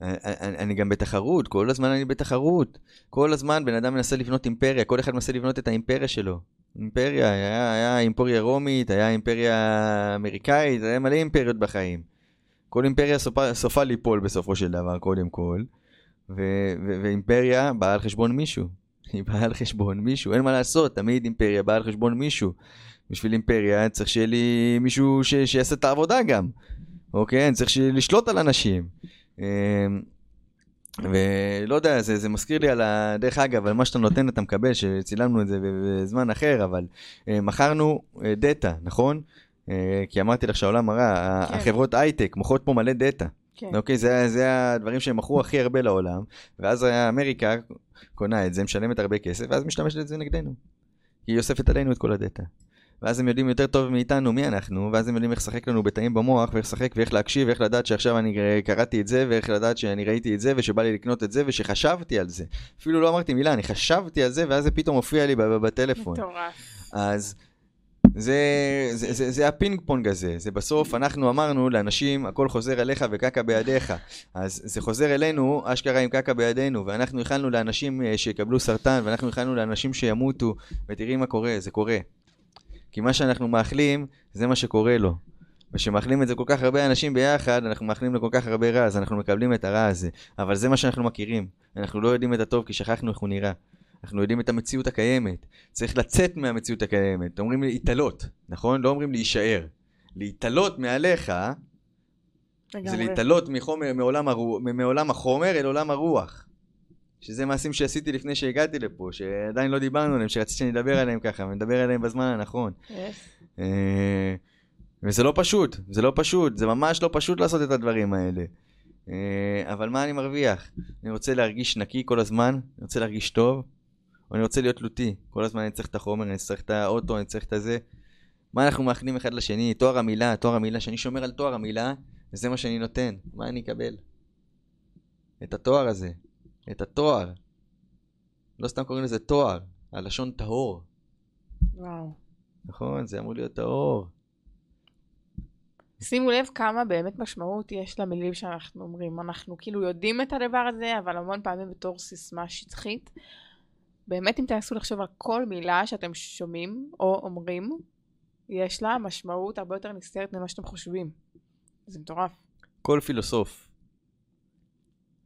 אני, אני גם בתחרות, כל הזמן אני בתחרות. כל הזמן בן אדם מנסה לבנות אימפריה, כל אחד מנסה לבנות את האימפריה שלו. אימפריה, היה, היה אימפריה רומית, היה אימפריה אמריקאית, היה מלא אימפריות בחיים. כל אימפריה סופה, סופה ליפול בסופו של דבר, קודם כל. ו- ו- ואימפריה באה על חשבון מישהו. היא באה על חשבון מישהו, אין מה לעשות, תמיד אימפריה באה על חשבון מישהו. בשביל אימפריה צריך שיהיה לי מישהו ש- שיעשה את העבודה גם. אוקיי? אני צריך לשלוט על אנשים. אמ, ולא יודע, זה, זה מזכיר לי על ה... דרך אגב, על מה שאתה נותן אתה מקבל, שצילמנו את זה בזמן אחר, אבל אה, מכרנו דאטה, נכון? אה, כי אמרתי לך שהעולם מראה, כן. החברות הייטק מוכרות פה מלא דאטה. כן. אוקיי, זה, זה הדברים שהם מכרו הכי הרבה לעולם, ואז אמריקה קונה את זה, משלמת הרבה כסף, ואז משתמשת את זה נגדנו. היא אוספת עלינו את כל הדאטה. ואז הם יודעים יותר טוב מאיתנו מי אנחנו, ואז הם יודעים איך לשחק לנו בתאים במוח, ואיך לשחק ואיך להקשיב, ואיך לדעת שעכשיו אני קראתי את זה, ואיך לדעת שאני ראיתי את זה, ושבא לי לקנות את זה, ושחשבתי על זה. אפילו לא אמרתי מילה, אני חשבתי על זה, ואז זה פתאום מופיע לי בטלפון. מטורף. אז זה, זה, זה, זה הפינג פונג הזה, זה בסוף אנחנו אמרנו לאנשים הכל חוזר אליך וקקה בידיך אז זה חוזר אלינו אשכרה עם קקה בידינו ואנחנו הכנו לאנשים אה, שיקבלו סרטן ואנחנו הכנו לאנשים שימותו ותראי מה קורה, זה קורה כי מה שאנחנו מאחלים, זה מה שקורה לו. וכשמאחלים את זה כל כך הרבה אנשים ביחד, אנחנו מאחלים לכל כך הרבה רע, אז אנחנו מקבלים את הרע הזה. אבל זה מה שאנחנו מכירים. אנחנו לא יודעים את הטוב כי שכחנו איך הוא נראה. אנחנו יודעים את המציאות הקיימת. צריך לצאת מהמציאות הקיימת. אומרים להתעלות, נכון? לא אומרים להישאר. להתעלות מעליך, זה להתעלות מעולם, מעולם החומר אל עולם הרוח. שזה מעשים שעשיתי לפני שהגעתי לפה, שעדיין לא דיברנו עליהם, שרציתי שאני אדבר עליהם ככה, ונדבר עליהם בזמן הנכון. Yes. אה, וזה לא פשוט, זה לא פשוט, זה ממש לא פשוט לעשות את הדברים האלה. אה, אבל מה אני מרוויח? אני רוצה להרגיש נקי כל הזמן, אני רוצה להרגיש טוב. או אני רוצה להיות תלותי. כל הזמן אני צריך את החומר, אני צריך את האוטו, אני צריך את הזה. מה אנחנו מאחלים אחד לשני? תואר המילה, תואר המילה, שאני שומר על תואר המילה, וזה מה שאני נותן. מה אני אקבל? את התואר הזה. את התואר. לא סתם קוראים לזה תואר, הלשון טהור. וואו. נכון, זה אמור להיות טהור. שימו לב כמה באמת משמעות יש למילים שאנחנו אומרים. אנחנו כאילו יודעים את הדבר הזה, אבל המון פעמים בתור סיסמה שטחית. באמת אם תנסו לחשוב על כל מילה שאתם שומעים או אומרים, יש לה משמעות הרבה יותר נסתרת ממה שאתם חושבים. זה מטורף. כל פילוסוף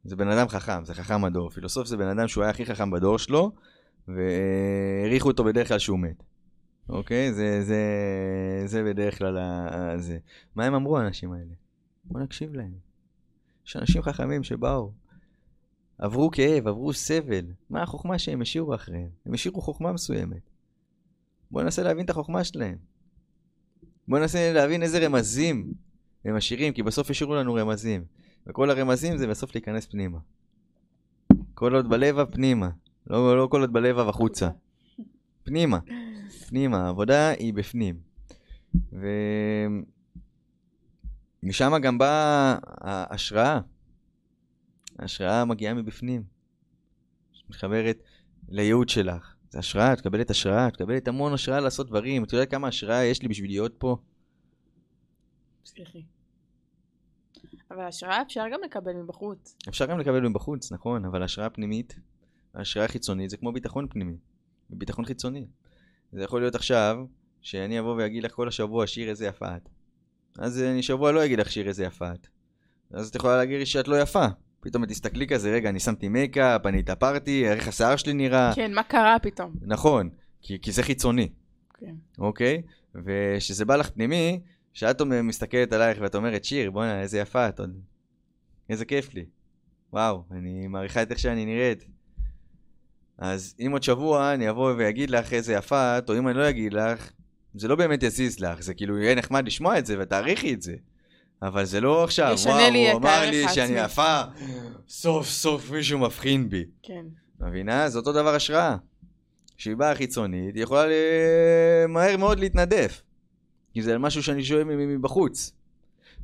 זה בן אדם חכם, זה חכם הדור. פילוסוף זה בן אדם שהוא היה הכי חכם בדור שלו, והעריכו אותו בדרך כלל שהוא מת. אוקיי? זה, זה, זה בדרך כלל ה- זה. מה הם אמרו האנשים האלה? בוא נקשיב להם. יש אנשים חכמים שבאו, עברו כאב, עברו סבל. מה החוכמה שהם השאירו אחריהם? הם השאירו חוכמה מסוימת. בוא ננסה להבין את החוכמה שלהם. בוא ננסה להבין איזה רמזים הם משאירים, כי בסוף השאירו לנו רמזים. וכל הרמזים זה בסוף להיכנס פנימה. כל עוד בלבב פנימה. לא, לא כל עוד בלבב החוצה. פנימה. פנימה, העבודה היא בפנים. ומשם גם באה ההשראה. ההשראה מגיעה מבפנים. מתחברת לייעוד שלך. זה השראה, את מקבלת השראה, את מקבלת המון השראה לעשות דברים. את יודעת כמה השראה יש לי בשביל להיות פה? סליחי. אבל השראה אפשר גם לקבל מבחוץ. אפשר גם לקבל מבחוץ, נכון, אבל השראה פנימית, השראה חיצונית זה כמו ביטחון פנימי, ביטחון חיצוני. זה יכול להיות עכשיו, שאני אבוא ואגיד לך כל השבוע שיר איזה יפה את. אז אני שבוע לא אגיד לך שיר איזה יפה את. אז את יכולה להגיד לי שאת לא יפה. פתאום את תסתכלי כזה, רגע, אני שמתי מייקאפ, אני התאפרתי, איך השיער שלי נראה. כן, מה קרה פתאום? נכון, כי, כי זה חיצוני, כן. אוקיי? וכשזה בא לך פנימי, כשאת מסתכלת עלייך ואת אומרת, שיר, בואנה, איזה יפה את עוד. איזה כיף לי. וואו, אני מעריכה את איך שאני נראית. אז אם עוד שבוע אני אבוא ואגיד לך איזה יפה את, או אם אני לא אגיד לך, זה לא באמת יזיז לך, זה כאילו יהיה נחמד לשמוע את זה ותעריכי את זה. אבל זה לא עכשיו, וואו, לי הוא אמר לי שאני העצמי." יפה, סוף סוף מישהו מבחין בי. כן. מבינה? זה אותו דבר השראה. כשהיא באה חיצונית, היא יכולה ל- מהר מאוד להתנדף. כי זה משהו שאני שואל מבחוץ.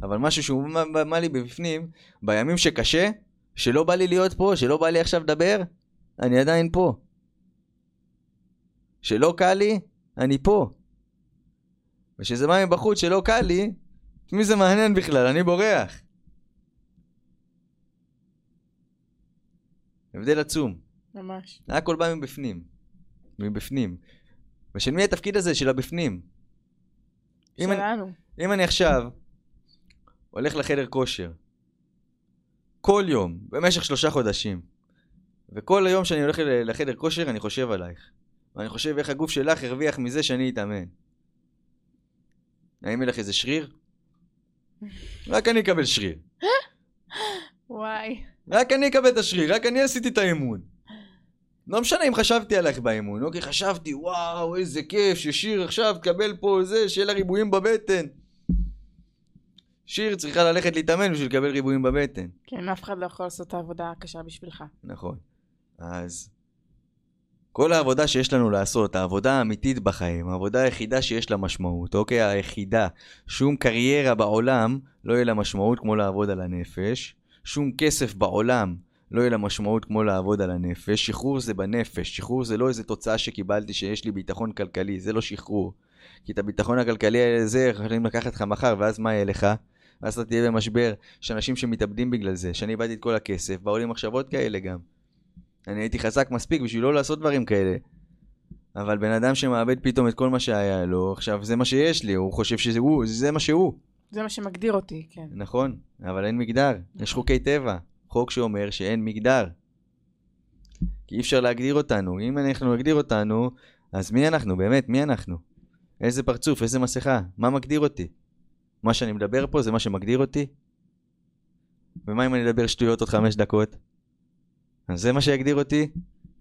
אבל משהו שהוא מה- לי בפנים, בימים שקשה, שלא בא לי להיות פה, שלא בא לי עכשיו לדבר, אני עדיין פה. שלא קל לי, אני פה. וכשזה בא מבחוץ שלא קל לי, את מי זה מעניין בכלל? אני בורח. הבדל עצום. ממש. הכל בא מבפנים. מבפנים. ושל מי התפקיד הזה של הבפנים? אם אני. אם אני עכשיו הולך לחדר כושר, כל יום, במשך שלושה חודשים, וכל היום שאני הולך לחדר כושר אני חושב עלייך. ואני חושב איך הגוף שלך הרוויח מזה שאני אתאמן. האם יהיה לך איזה שריר? רק אני אקבל שריר. וואי. רק אני אקבל את השריר, רק אני עשיתי את האימון. לא משנה אם חשבתי עלייך באימון, אוקיי, חשבתי, וואו, איזה כיף ששיר עכשיו תקבל פה זה, שיהיה לה ריבועים בבטן. שיר צריכה ללכת להתאמן בשביל לקבל ריבועים בבטן. כן, אף אחד לא יכול לעשות את העבודה הקשה בשבילך. נכון. אז כל העבודה שיש לנו לעשות, העבודה האמיתית בחיים, העבודה היחידה שיש לה משמעות, אוקיי? היחידה. שום קריירה בעולם לא יהיה לה משמעות כמו לעבוד על הנפש. שום כסף בעולם לא יהיה לה משמעות כמו לעבוד על הנפש. שחרור זה בנפש. שחרור זה לא איזה תוצאה שקיבלתי שיש לי ביטחון כלכלי, זה לא שחרור. כי את הביטחון הכלכלי הזה יכולים לקחת לך מחר, ואז מה יהיה לך? ואז אתה תהיה במשבר. יש אנשים שמתאבדים בגלל זה, שאני איבדתי את כל הכסף, באו לי מחשבות כאלה גם. אני הייתי חזק מספיק בשביל לא לעשות דברים כאלה. אבל בן אדם שמאבד פתאום את כל מה שהיה לו, עכשיו זה מה שיש לי, הוא חושב שזה הוא, זה מה שהוא. זה מה שמגדיר אותי, כן. נכון, אבל אין מגדר. יש חוקי טבע. חוק שאומר שאין מגדר. כי אי אפשר להגדיר אותנו. אם אנחנו נגדיר אותנו, אז מי אנחנו? באמת, מי אנחנו? איזה פרצוף, איזה מסכה? מה מגדיר אותי? מה שאני מדבר פה זה מה שמגדיר אותי? ומה אם אני אדבר שטויות עוד חמש דקות? אז זה מה שיגדיר אותי?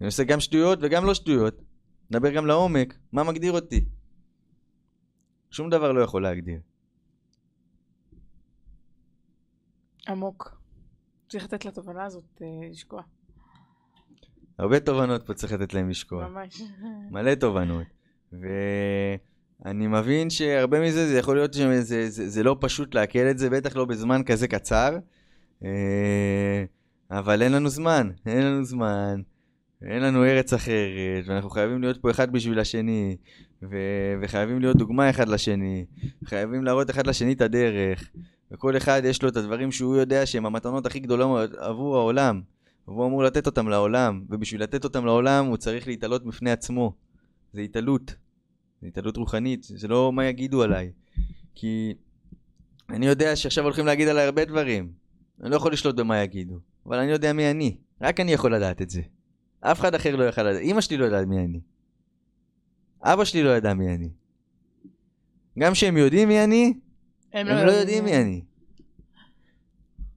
אני עושה גם שטויות וגם לא שטויות. נדבר גם לעומק, מה מגדיר אותי? שום דבר לא יכול להגדיר. עמוק. צריך לתת לתובנה הזאת אה, לשקוע. הרבה תובנות פה צריך לתת להם לשקוע. ממש. מלא תובנות. ואני מבין שהרבה מזה זה יכול להיות שזה זה, זה, זה לא פשוט לעכל את זה, בטח לא בזמן כזה קצר. אה, אבל אין לנו זמן, אין לנו זמן. אין לנו ארץ אחרת, ואנחנו חייבים להיות פה אחד בשביל השני, ו- וחייבים להיות דוגמה אחד לשני, חייבים להראות אחד לשני את הדרך, וכל אחד יש לו את הדברים שהוא יודע שהם המתנות הכי גדולות עבור העולם, והוא אמור לתת אותם לעולם, ובשביל לתת אותם לעולם הוא צריך להתעלות בפני עצמו. זה התעלות, זה התעלות רוחנית, זה לא מה יגידו עליי. כי אני יודע שעכשיו הולכים להגיד עליי הרבה דברים, אני לא יכול לשלוט במה יגידו, אבל אני יודע מי אני, רק אני יכול לדעת את זה. אף אחד אחר לא יכל לדעת, אמא שלי לא יודעת מי אני. אבא שלי לא ידע מי אני. גם כשהם יודעים מי אני, הם לא, לא יודעים מי אני.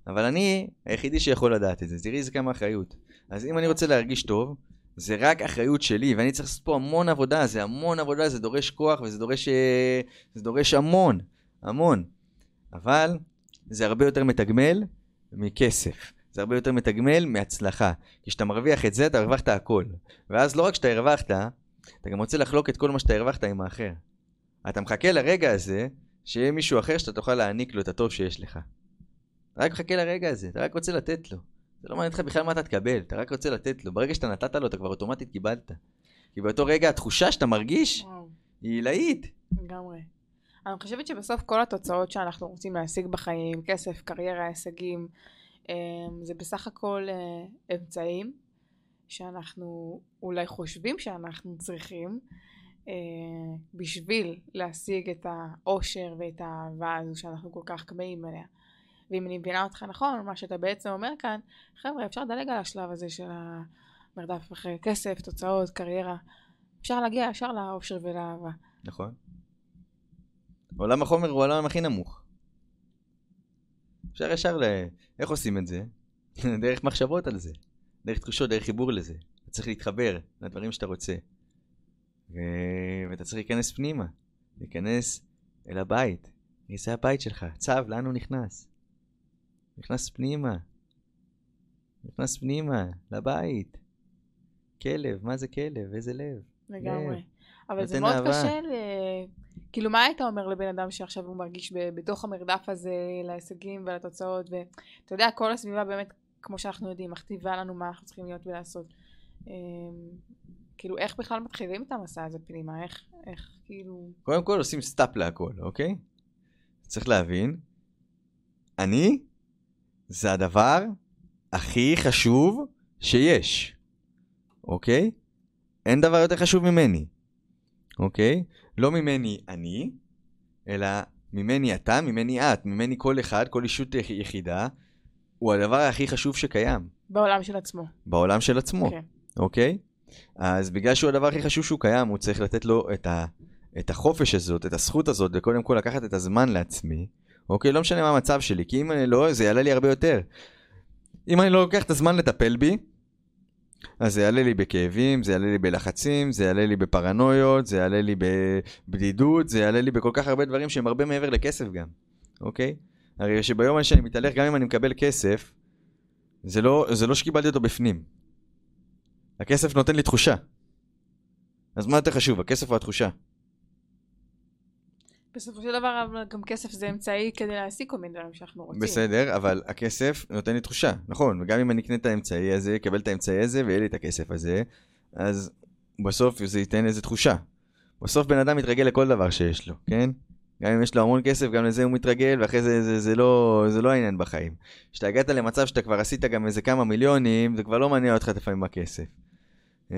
אבל אני היחידי שיכול לדעת את זה. תראי איזה כמה אחריות. אז אם אני רוצה להרגיש טוב, זה רק אחריות שלי, ואני צריך לעשות פה המון עבודה, זה המון עבודה, זה דורש כוח וזה דורש, אה, זה דורש המון, המון. אבל זה הרבה יותר מתגמל מכסף. זה הרבה יותר מתגמל מהצלחה. כי כשאתה מרוויח את זה, אתה הרווחת הכל. ואז לא רק שאתה הרווחת, אתה גם רוצה לחלוק את כל מה שאתה הרווחת עם האחר. אתה מחכה לרגע הזה, שיהיה מישהו אחר שאתה תוכל להעניק לו את הטוב שיש לך. אתה רק מחכה לרגע הזה, אתה רק רוצה לתת לו. זה לא מעניין אותך בכלל מה אתה תקבל, אתה רק רוצה לתת לו. ברגע שאתה נתת לו, אתה כבר אוטומטית קיבלת. כי באותו רגע התחושה שאתה מרגיש, וואו. היא עילאית. לגמרי. אני חושבת שבסוף כל התוצאות שאנחנו רוצים להשיג בחיים, כסף, קריירה, הישגים, אמ, זה בסך הכל אה, אמצעים שאנחנו אולי חושבים שאנחנו צריכים בשביל להשיג את האושר ואת האהבה הזו שאנחנו כל כך כמהים אליה. ואם אני מבינה אותך נכון, מה שאתה בעצם אומר כאן, חבר'ה, אפשר לדלג על השלב הזה של המרדף אחרי כסף, תוצאות, קריירה. אפשר להגיע ישר לאושר ולאהבה. נכון. עולם החומר הוא העולם הכי נמוך. אפשר ישר ל... איך עושים את זה? דרך מחשבות על זה. דרך תחושות, דרך חיבור לזה. אתה צריך להתחבר לדברים שאתה רוצה. ו... ואתה צריך להיכנס פנימה. להיכנס אל הבית. זה הבית שלך. צו, לאן הוא נכנס? נכנס פנימה. נכנס פנימה, לבית. כלב, מה זה כלב? איזה לב? לגמרי. לב. אבל זה מאוד אהבה. קשה ל... כאילו, מה היית אומר לבן אדם שעכשיו הוא מרגיש בתוך המרדף הזה להישגים ולתוצאות, ואתה יודע, כל הסביבה באמת, כמו שאנחנו יודעים, מכתיבה לנו מה אנחנו צריכים להיות ולעשות. כאילו, איך בכלל מתחילים את המסע הזה פנימה? איך, איך, כאילו... קודם כל עושים סטופ להכל, אוקיי? צריך להבין, אני זה הדבר הכי חשוב שיש, אוקיי? אין דבר יותר חשוב ממני, אוקיי? לא ממני אני, אלא ממני אתה, ממני את, ממני כל אחד, כל ישות יחידה, הוא הדבר הכי חשוב שקיים. בעולם של עצמו. בעולם של עצמו, okay. כן. אז בגלל שהוא הדבר הכי חשוב שהוא קיים, הוא צריך לתת לו את, ה, את החופש הזאת, את הזכות הזאת, וקודם כל לקחת את הזמן לעצמי, אוקיי? לא משנה מה המצב שלי, כי אם אני לא, זה יעלה לי הרבה יותר. אם אני לא לוקח את הזמן לטפל בי, אז זה יעלה לי בכאבים, זה יעלה לי בלחצים, זה יעלה לי בפרנויות, זה יעלה לי בבדידות, זה יעלה לי בכל כך הרבה דברים שהם הרבה מעבר לכסף גם, אוקיי? הרי שביום שאני מתהלך, גם אם אני מקבל כסף, זה לא, זה לא שקיבלתי אותו בפנים. הכסף נותן לי תחושה. אז מה יותר חשוב, הכסף או התחושה? בסופו של דבר גם כסף זה אמצעי כדי להשיג כל מיני דברים שאנחנו רוצים. בסדר, אבל הכסף נותן לי תחושה, נכון, וגם אם אני אקנה את האמצעי הזה, אקבל את האמצעי הזה ויהיה לי את הכסף הזה, אז בסוף זה ייתן איזה תחושה. בסוף בן אדם מתרגל לכל דבר שיש לו, כן? גם אם יש לו המון כסף, גם לזה הוא מתרגל, ואחרי זה זה, זה, לא, זה לא העניין בחיים. כשאתה הגעת למצב שאתה כבר עשית גם איזה כמה מיליונים, זה כבר לא מעניין אותך לפעמים הכסף. אה,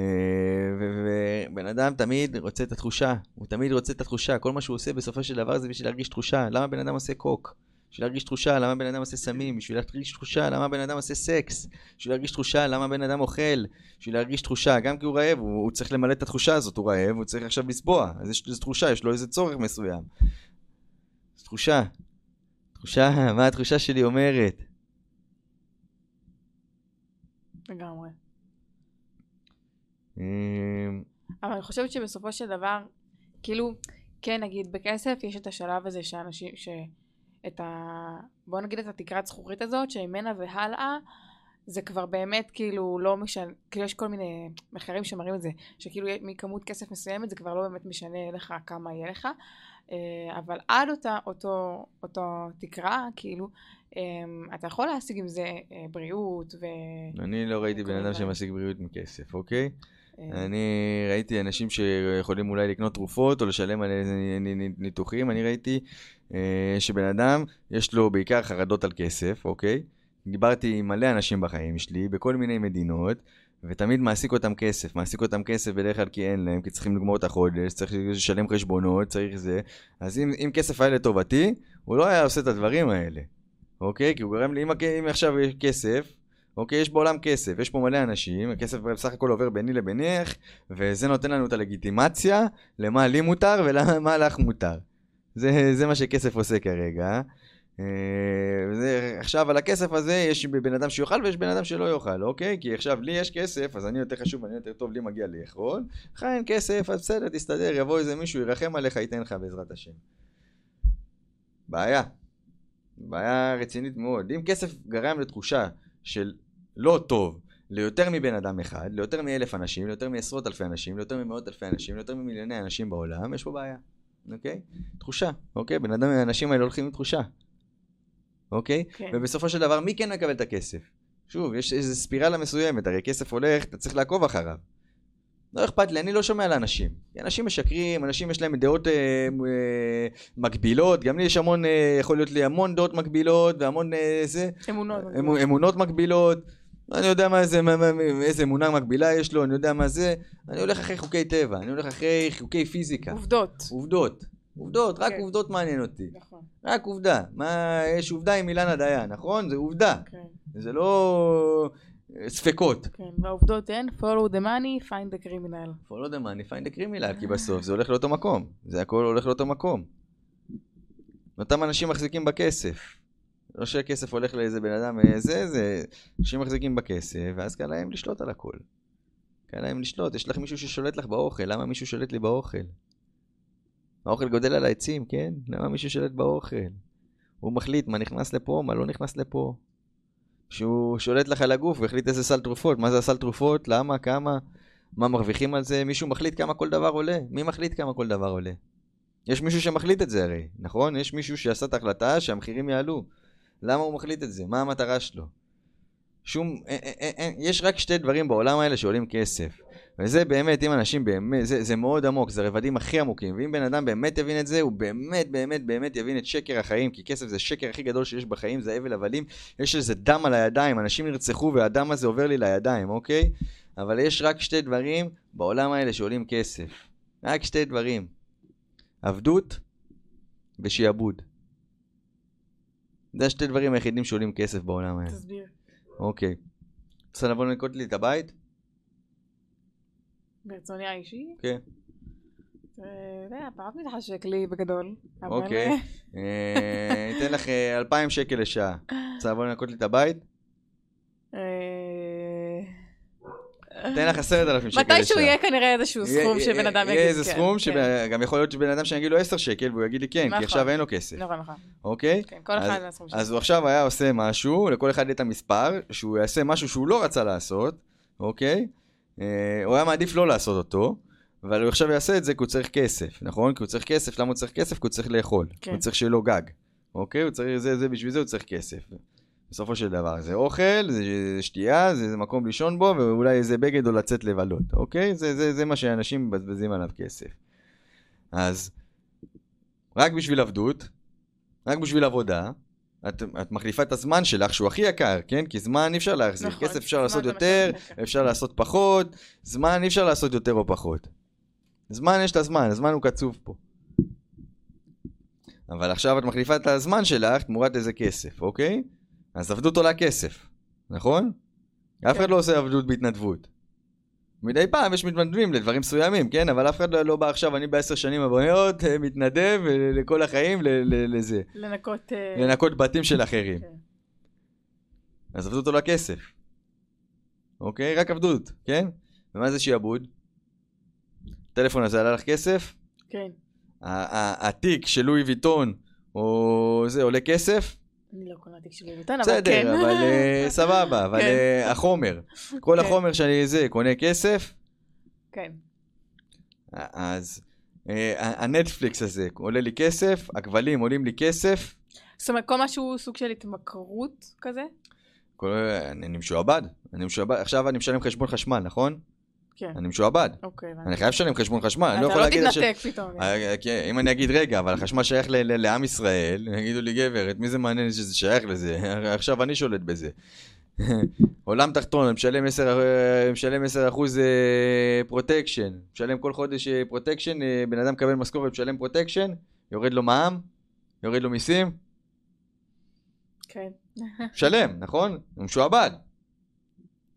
ובן אדם תמיד רוצה את התחושה, הוא תמיד רוצה את התחושה, כל מה שהוא עושה בסופו של דבר זה בשביל להרגיש תחושה. למה בן אדם עושה קוק? בשביל להרגיש תחושה, למה בן אדם עושה סמים? בשביל להרגיש תחושה, למה בן אדם עושה סקס? בשביל להרגיש תחושה, למה בן אדם אוכל? בשביל להרגיש תחושה, גם כי הוא רעב, הוא, הוא צריך למלא את התחושה הזאת, הוא רעב, הוא צריך עכשיו לסבוע. אז יש לו תחושה, יש לו איזה צורך מסוים. תחושה. תחושה, מה התחושה שלי אומרת? לגמרי. אמ, אבל אני חושבת שבסופו של דבר, כאילו, כן, נגיד בכסף יש את השלב הזה שאנשים, ש... את ה... בוא נגיד את התקרת זכוכית הזאת, שממנה והלאה, זה כבר באמת כאילו לא משנה, כאילו יש כל מיני מחקרים שמראים את זה, שכאילו מכמות כסף מסוימת זה כבר לא באמת משנה לך כמה יהיה לך, אבל עד אותה, אותו, אותו תקרה, כאילו, אה, אתה יכול להשיג עם זה אה, בריאות ו... אני לא ראיתי בן אדם. שמשיג בריאות מכסף, אוקיי? אה, אני ראיתי אנשים שיכולים אולי לקנות תרופות או לשלם על ניתוחים, אני ראיתי אה, שבן אדם יש לו בעיקר חרדות על כסף, אוקיי? דיברתי עם מלא אנשים בחיים שלי, בכל מיני מדינות, ותמיד מעסיק אותם כסף. מעסיק אותם כסף בדרך כלל כי אין להם, כי צריכים לגמור את החודש, צריך לשלם חשבונות, צריך זה. אז אם, אם כסף היה לטובתי, הוא לא היה עושה את הדברים האלה, אוקיי? כי הוא גורם לי, אם, אם עכשיו יש כסף, אוקיי, יש בעולם כסף, יש פה מלא אנשים, הכסף בסך הכל עובר ביני לבינך, וזה נותן לנו את הלגיטימציה למה לי מותר ולמה לך מותר. זה, זה מה שכסף עושה כרגע. אה, עכשיו על הכסף הזה יש בן אדם שיאכל ויש בן אדם שלא יאכל, אוקיי? כי עכשיו לי יש כסף, אז אני יותר חשוב, אני יותר טוב, לי מגיע לאכול. לך אין כסף, אז בסדר, תסתדר, יבוא איזה מישהו, ירחם עליך, ייתן לך בעזרת השם. בעיה. בעיה רצינית מאוד. אם כסף גרם לתחושה של לא טוב ליותר מבן אדם אחד, ליותר מאלף אנשים, ליותר מעשרות אלפי אנשים, ליותר ממאות אלפי אנשים, ליותר ממיליוני אנשים בעולם, יש פה בעיה, אוקיי? תחושה, אוקיי? בן אדם, האנשים האלה הולכים עם תחושה, אוקיי? כן. ובסופו של דבר, מי כן מקבל את הכסף? שוב, יש איזו ספירלה מסוימת, הרי כסף הולך, אתה צריך לעקוב אחריו. לא אכפת לי, אני לא שומע לאנשים. אנשים משקרים, אנשים יש להם דעות אה, אה, מקבילות, גם לי יש המון, אה, יכול להיות לי המון דעות מקבילות והמון אה, זה, אמונות. אמ, אמונות מקבילות. אני יודע מה זה, מה, מה, איזה אמונה מקבילה יש לו, אני יודע מה זה. אני הולך אחרי חוקי טבע, אני הולך אחרי חוקי פיזיקה. עובדות. עובדות. עובדות, רק כן. עובדות מעניין אותי. נכון. רק עובדה. מה, יש עובדה עם אילנה דיין, נכון? זה עובדה. כן, זה לא אה, ספקות. כן. והעובדות הן follow the money, find the criminal. follow the money, find the criminal, כי בסוף זה הולך לאותו מקום. זה הכל הולך לאותו מקום. אותם אנשים מחזיקים בכסף. לא שהכסף הולך לאיזה בן אדם, זה, זה, אנשים מחזיקים בכסף, ואז קל להם לשלוט על הכל. קל להם לשלוט, יש לך מישהו ששולט לך באוכל, למה מישהו שולט לי באוכל? האוכל גודל על העצים, כן? למה מישהו שולט באוכל? הוא מחליט מה נכנס לפה, מה לא נכנס לפה. שהוא שולט לך על הגוף והחליט איזה סל תרופות, מה זה הסל תרופות, למה, כמה, מה מרוויחים על זה, מישהו מחליט כמה כל דבר עולה, מי מחליט כמה כל דבר עולה? יש מישהו שמחליט את זה הרי, נכון? יש מישהו שעשה את ההחלטה שהמחירים יעלו. למה הוא מחליט את זה? מה המטרה שלו? שום, אין, אין, אין, יש רק שתי דברים בעולם האלה שעולים כסף. וזה באמת, אם אנשים באמת, זה, זה מאוד עמוק, זה הרבדים הכי עמוקים. ואם בן אדם באמת יבין את זה, הוא באמת, באמת, באמת יבין את שקר החיים, כי כסף זה שקר הכי גדול שיש בחיים, זה הבל הבלים. יש לזה דם על הידיים, אנשים נרצחו והדם הזה עובר לי לידיים, אוקיי? אבל יש רק שתי דברים בעולם האלה שעולים כסף. רק שתי דברים. עבדות ושעבוד. זה השתי דברים היחידים שעולים כסף בעולם האלה. תסביר. אוקיי. רוצה לבוא לנקות לי את הבית? ברצוני האישי. כן. אה, היה פחות מתחשק לי בגדול. אוקיי. אה, אה, ניתן לך אה, 2,000 שקל לשעה. רוצה לבוא לנקות לי את הבית? אה, ניתן לך 10,000 שקל לשעה. מתישהו יהיה כנראה איזשהו סכום שבן אדם יגיד. יהיה איזה כן, סכום, כן. שגם יכול להיות שבן אדם שאני אגיד לו 10 שקל והוא יגיד לי כן, נכון. כי עכשיו אין לו כסף. נכון, נכון. אוקיי? כן, כל אחד מהסכום שלו. אז הוא עכשיו היה עושה משהו, לכל אחד יהיה את המספר, שהוא יעשה משהו שהוא לא רצה לעשות, אוקיי? אה, הוא היה מעדיף לא לעשות אותו, אבל הוא עכשיו יעשה את זה כי הוא צריך כסף, נכון? כי הוא צריך כסף, למה הוא צריך כסף? כי הוא צריך לאכול. כן. הוא צריך שיהיה לו גג, אוקיי? הוא צריך, זה, זה, בשביל זה הוא צריך כסף. בסופו של דבר, זה אוכל, זה שתייה, זה, זה מקום לישון בו, ואולי איזה בגד או לצאת לבלות, אוקיי? זה, זה, זה מה שאנשים מבזבזים עליו כסף. אז, רק בשביל עבדות, רק בשביל עבודה, את, את מחליפה את הזמן שלך, שהוא הכי יקר, כן? כי זמן אי אפשר להחזיר. נכון, כסף אפשר לעשות יותר, משהו. אפשר לעשות פחות, זמן אי אפשר לעשות יותר או פחות. זמן יש את הזמן, הזמן הוא קצוב פה. אבל עכשיו את מחליפה את הזמן שלך תמורת איזה כסף, אוקיי? אז עבדות עולה כסף, נכון? אף אחד כן. לא עושה עבדות בהתנדבות. מדי פעם יש מתנדבים לדברים מסוימים, כן? אבל אף אחד לא, לא בא עכשיו, אני בעשר שנים הבאות אה, מתנדב אה, לכל החיים לזה. לנקות... אה, לנקות בתים של אחרים. כן. אז עבדות עולה כסף. אוקיי? רק עבדות, כן? ומה זה שיעבוד? הטלפון הזה עלה לך כסף? כן. התיק של לואי ויטון, או זה, עולה כסף? אני לא קונה תקשובי בטון, אבל כן. בסדר, אבל אה, סבבה, אבל. אה, החומר, כל כן. החומר שאני זה, קונה כסף, כן. אז אה, הנטפליקס הזה עולה לי כסף, הכבלים עולים לי כסף, זאת אומרת, כל משהו סוג של התמכרות כזה? אני משועבד, אני משועבד, עכשיו אני משלם חשבון חשמל, נכון? כן. אני משועבד, אוקיי, הבנתי. אני חייב לשלם חשבון חשמל, אני לא אתה יכול לא להגיד... לש- תתנתק פתאום. אה, כן, אם אני אגיד רגע, אבל החשמל שייך לעם ישראל, יגידו לי גברת, מי זה מעניין שזה שייך לזה? עכשיו אני שולט בזה. עולם תחתון, משלם 10, אה, משלם 10 אחוז פרוטקשן, משלם כל חודש פרוטקשן, בן אדם מקבל משכורת, משלם פרוטקשן, יורד לו מע"מ, יורד לו מיסים, כן. משלם, נכון? הוא משועבד.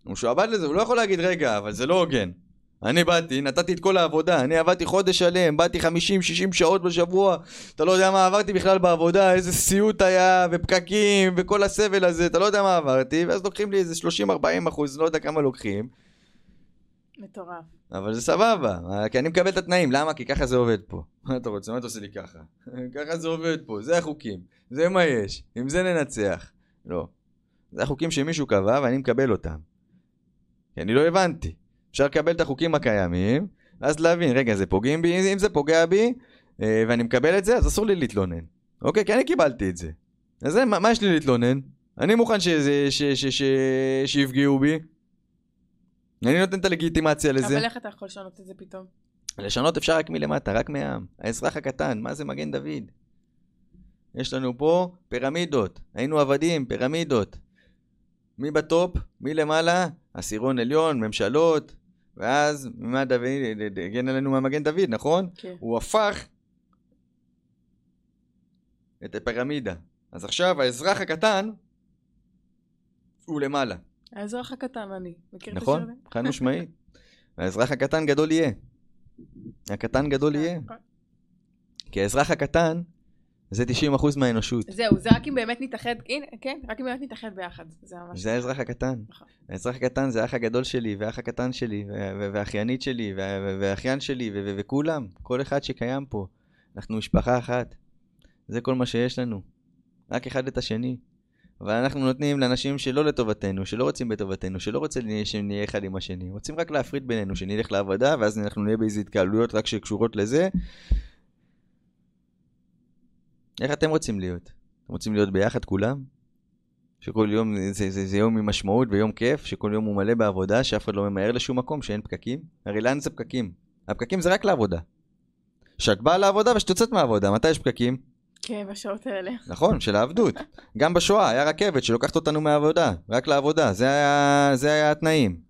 הוא משועבד לזה, הוא לא יכול להגיד, רגע, אבל זה לא הוגן. אני באתי, נתתי את כל העבודה, אני עבדתי חודש שלם, באתי 50-60 שעות בשבוע, אתה לא יודע מה עברתי בכלל בעבודה, איזה סיוט היה, ופקקים, וכל הסבל הזה, אתה לא יודע מה עברתי, ואז לוקחים לי איזה 30-40 אחוז, לא יודע כמה לוקחים, מטורף. אבל זה סבבה, כי אני מקבל את התנאים, למה? כי ככה זה עובד פה. מה אתה רוצה? מה אתה עושה לי ככה? ככה זה עובד פה, זה החוקים, זה מה יש, עם זה ננצח. לא. זה החוקים שמישהו קבע ואני מקבל אותם. כי אני לא הבנתי. אפשר לקבל את החוקים הקיימים, ואז להבין, רגע, זה פוגעים בי, אם זה פוגע בי, אה, ואני מקבל את זה, אז אסור לי להתלונן. אוקיי? כי אני קיבלתי את זה. אז זה, מה, מה יש לי להתלונן? אני מוכן שזה, ש, ש, ש, שיפגעו בי. אני נותן את הלגיטימציה לזה. אבל איך אתה יכול לשנות את זה פתאום? לשנות אפשר רק מלמטה, רק מהעם. האזרח הקטן, מה זה מגן דוד? יש לנו פה פירמידות, היינו עבדים, פירמידות. מי בטופ? מי למעלה? עשירון עליון, ממשלות, ואז מה דוד, הגן עלינו מהמגן דוד, נכון? כן. הוא הפך את הפירמידה. אז עכשיו האזרח הקטן הוא למעלה. האזרח הקטן, אני. מכיר את נכון? השיר הזה? חד משמעית. האזרח הקטן גדול יהיה. הקטן גדול יהיה. כן. כי האזרח הקטן זה 90% מהאנושות. זהו, זה רק אם באמת נתאחד, הנה, כן, רק אם באמת נתאחד ביחד. זה ממש... זה האזרח הקטן. נכון. האזרח הקטן זה האח הגדול שלי, והאח הקטן שלי, וה- וה- והאחיינית שלי, וה- וה- והאחיין שלי, וכולם. כל אחד שקיים פה. אנחנו משפחה אחת. זה כל מה שיש לנו. רק אחד את השני. אבל אנחנו נותנים לאנשים שלא לטובתנו, שלא רוצים בטובתנו, שלא רוצים שנהיה אחד עם השני. רוצים רק להפריד בינינו, שנלך לעבודה, ואז אנחנו נהיה באיזה התקהלויות רק שקשורות לזה. איך אתם רוצים להיות? אתם רוצים להיות ביחד כולם? שכל יום זה, זה, זה יום עם משמעות ויום כיף, שכל יום הוא מלא בעבודה, שאף אחד לא ממהר לשום מקום, שאין פקקים? הרי לאן זה פקקים? הפקקים זה רק לעבודה. שאת באה לעבודה ושאת יוצאת מהעבודה, מתי יש פקקים? כן, בשעות האלה. נכון, של העבדות. גם בשואה היה רכבת שלוקחת אותנו מהעבודה, רק לעבודה, זה היה, זה היה התנאים.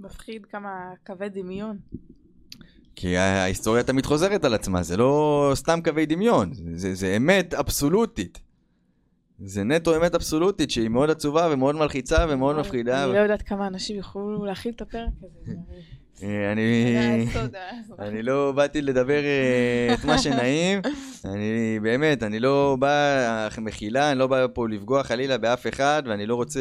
מפחיד כמה כבד דמיון. כי ההיסטוריה תמיד חוזרת על עצמה, זה לא סתם קווי דמיון, זה, זה, אמת אבסולוטית. זה נטו אמת אבסולוטית שהיא מאוד עצובה ומאוד מלחיצה ומאוד מפחידה. אני לא יודעת כמה אנשים יוכלו להכיל את הפרק הזה. אה, אני... הסוד. אני לא באתי לדבר אה, את מה שנעים, אני באמת, אני לא בא מחילה, אני לא בא פה לפגוע חלילה באף אחד, ואני לא רוצה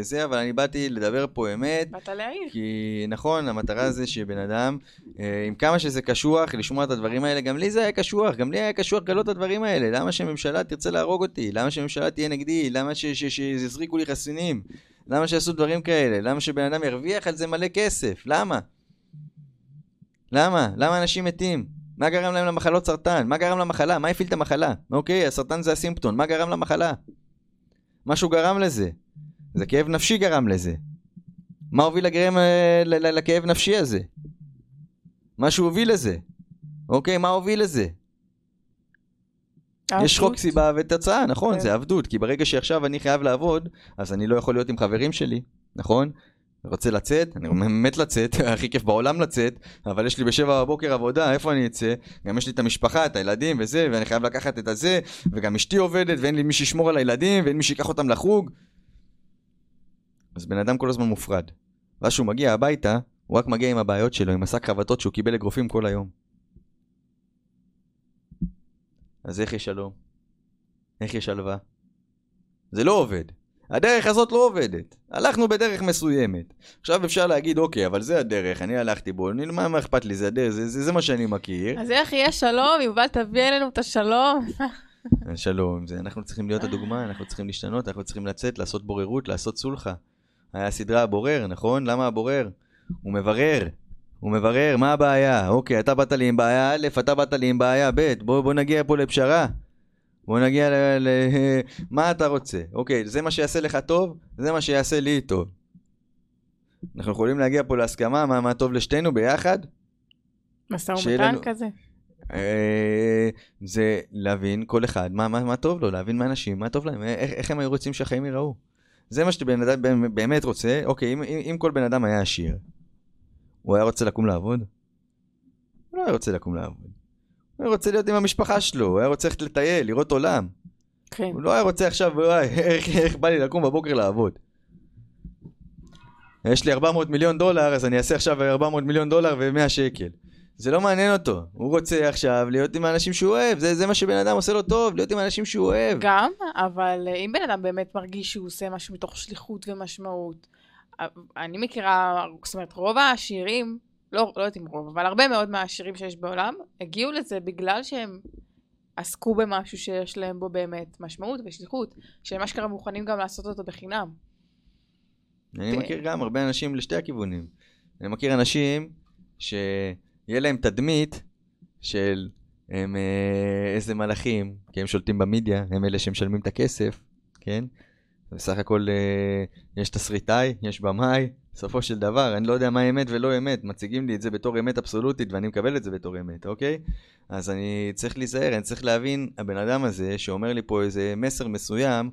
זה, אבל אני באתי לדבר פה אמת, באת להעיר. כי נכון, המטרה זה שבן אדם, אה, עם כמה שזה קשוח, לשמוע את הדברים האלה, גם לי זה היה קשוח, גם לי היה קשוח לגלות את הדברים האלה. למה שממשלה תרצה להרוג אותי? למה שממשלה תהיה נגדי? למה שיזריקו לי חסינים? למה שיעשו דברים כאלה? למה שבן אדם ירוויח על זה מלא כסף? למה? למה? למה אנשים מתים? מה גרם להם למחלות סרטן? מה גרם למחלה? מה הפעיל את המחלה? אוקיי, הסרטן זה הסימפטון, מה גרם למחלה? משהו גרם לזה. זה כאב נפשי גרם לזה. מה הוביל לגרם אה, לכאב נפשי הזה? משהו הוביל לזה. אוקיי, מה הוביל לזה? יש חוק. סיבה ותוצאה, נכון, כן. זה עבדות, כי ברגע שעכשיו אני חייב לעבוד, אז אני לא יכול להיות עם חברים שלי, נכון? רוצה לצאת, אני מת לצאת, הכי כיף בעולם לצאת, אבל יש לי בשבע בבוקר עבודה, איפה אני אצא? גם יש לי את המשפחה, את הילדים וזה, ואני חייב לקחת את הזה, וגם אשתי עובדת, ואין לי מי שישמור על הילדים, ואין מי שיקח אותם לחוג. אז בן אדם כל הזמן מופרד. ואז כשהוא מגיע הביתה, הוא רק מגיע עם הבעיות שלו, עם השק חבטות שהוא קיבל אגרופים כל היום. אז איך יש שלום? איך יש שלווה? זה לא עובד. הדרך הזאת לא עובדת. הלכנו בדרך מסוימת. עכשיו אפשר להגיד, אוקיי, אבל זה הדרך, אני הלכתי בו, אני, מה, מה אכפת לי, זה הדרך, זה, זה, זה מה שאני מכיר. אז איך יהיה שלום? יובל תביא אלינו את השלום. שלום, זה, אנחנו צריכים להיות הדוגמה, אנחנו צריכים להשתנות, אנחנו צריכים לצאת, לעשות בוררות, לעשות סולחה. היה סדרה הבורר, נכון? למה הבורר? הוא מברר, הוא מברר, מה הבעיה? אוקיי, אתה באת לי עם בעיה א', אתה באת לי עם בעיה ב', בוא, בוא נגיע פה לפשרה. בוא נגיע ל... ל... מה אתה רוצה? אוקיי, זה מה שיעשה לך טוב, זה מה שיעשה לי טוב. אנחנו יכולים להגיע פה להסכמה מה, מה טוב לשתינו ביחד? משא ומתן לנו- כזה. אה, זה להבין כל אחד מה, מה, מה טוב לו, להבין מהאנשים, מה טוב להם, איך, איך הם היו רוצים שהחיים ייראו. זה מה שבן אדם באמת רוצה, אוקיי, אם, אם, אם כל בן אדם היה עשיר, הוא היה רוצה לקום לעבוד? הוא לא היה רוצה לקום לעבוד. הוא רוצה להיות עם המשפחה שלו, הוא היה רוצה ללכת לטייל, לראות עולם. כן. הוא לא היה רוצה עכשיו, וואי, איך, איך בא לי לקום בבוקר לעבוד. יש לי 400 מיליון דולר, אז אני אעשה עכשיו 400 מיליון דולר ו-100 שקל. זה לא מעניין אותו. הוא רוצה עכשיו להיות עם האנשים שהוא אוהב, זה, זה מה שבן אדם עושה לו טוב, להיות עם האנשים שהוא אוהב. גם, אבל אה, אם בן אדם באמת מרגיש שהוא עושה משהו מתוך שליחות ומשמעות, אה, אני מכירה, זאת אומרת, רוב העשירים, לא, לא יודעת אם רוב, אבל הרבה מאוד מהעשירים שיש בעולם, הגיעו לזה בגלל שהם עסקו במשהו שיש להם בו באמת משמעות ושליחות, שהם אשכרה מוכנים גם לעשות אותו בחינם. אני כן. מכיר גם הרבה אנשים לשתי הכיוונים. אני מכיר אנשים שיהיה להם תדמית של הם אה, איזה מלאכים, כי הם שולטים במדיה, הם אלה שמשלמים את הכסף, כן? בסך הכל אה, יש תסריטאי, יש במאי, בסופו של דבר, אני לא יודע מה אמת ולא אמת, מציגים לי את זה בתור אמת אבסולוטית ואני מקבל את זה בתור אמת, אוקיי? אז אני צריך להיזהר, אני צריך להבין, הבן אדם הזה שאומר לי פה איזה מסר מסוים,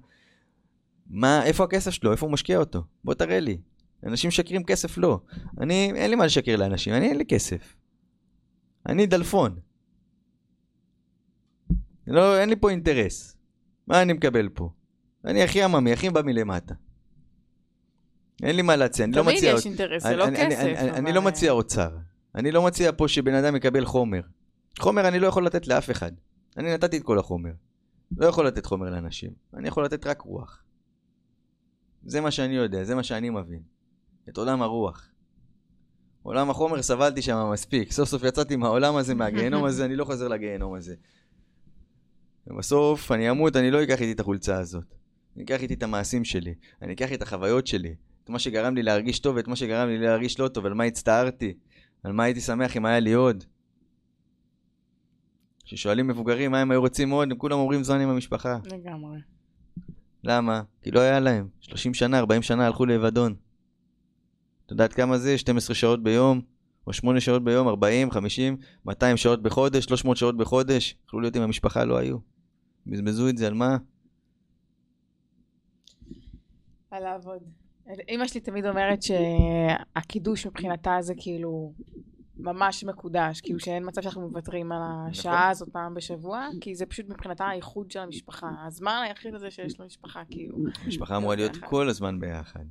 מה, איפה הכסף שלו, איפה הוא משקיע אותו? בוא תראה לי. אנשים משקרים כסף לא. אני, אין לי מה לשקר לאנשים, אני אין לי כסף. אני דלפון. לא, אין לי פה אינטרס. מה אני מקבל פה? אני הכי עממי, הכי בא מלמטה. אין לי מה להציע, אני לא תמיד מציע... יש אינטרס, זה לא כסף. אני- לא מציע אוצר. אני לא מציע פה שבן אדם יקבל חומר. חומר אני לא יכול לתת לאף אחד. אני נתתי את כל החומר. לא יכול לתת חומר לאנשים. אני יכול לתת רק רוח. זה מה שאני יודע, זה מה שאני מבין. את עולם הרוח. עולם החומר סבלתי שם מספיק. סוף סוף יצאתי מהעולם הזה, מהגיהנום הזה, אני לא חוזר לגיהנום הזה. ובסוף אני אמות, אני לא אקח איתי את החולצה הזאת. אני אקח איתי את המעשים שלי. אני אקח את החוויות שלי. את מה שגרם לי להרגיש טוב ואת מה שגרם לי להרגיש לא טוב, על מה הצטערתי, על מה הייתי שמח אם היה לי עוד. כששואלים מבוגרים מה הם היו רוצים עוד, הם כולם אומרים זמן עם המשפחה. לגמרי. למה? כי לא היה להם. 30 שנה, 40 שנה הלכו לאבדון. את יודעת כמה זה? 12 שעות ביום, או 8 שעות ביום, 40, 50, 200 שעות בחודש, 300 שעות בחודש. יכלו להיות עם המשפחה, לא היו. בזבזו את זה על מה? על לעבוד. אמא שלי תמיד אומרת שהקידוש מבחינתה זה כאילו ממש מקודש, כאילו שאין מצב שאנחנו מוותרים על השעה נכון. הזאת פעם בשבוע, כי זה פשוט מבחינתה האיחוד של המשפחה. הזמן היחיד הזה שיש למשפחה, כאילו. המשפחה אמורה להיות ביחד. כל הזמן ביחד.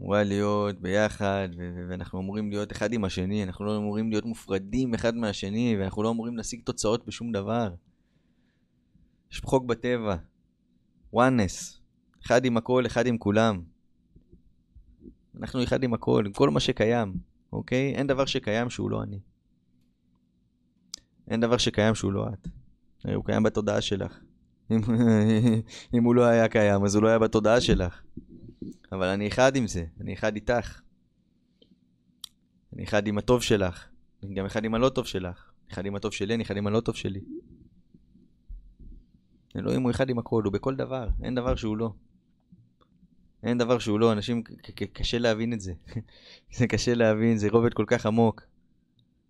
אמורה להיות ביחד, ו- ואנחנו אמורים להיות אחד עם השני, אנחנו לא אמורים להיות מופרדים אחד מהשני, ואנחנו לא אמורים להשיג תוצאות בשום דבר. יש חוק בטבע, oneness, אחד עם הכל, אחד עם כולם. אנחנו אחד עם הכל, עם כל מה שקיים, אוקיי? אין דבר שקיים שהוא לא אני. אין דבר שקיים שהוא לא את. הוא קיים בתודעה שלך. אם, אם הוא לא היה קיים, אז הוא לא היה בתודעה שלך. אבל אני אחד עם זה, אני אחד איתך. אני אחד עם הטוב שלך, אני גם אחד עם הלא טוב שלך. אחד עם הטוב שלי, אני אחד עם הלא טוב שלי. אלוהים הוא אחד עם הכל, הוא בכל דבר, אין דבר שהוא לא. אין דבר שהוא לא, אנשים, קשה להבין את זה. זה קשה להבין, זה רובד כל כך עמוק.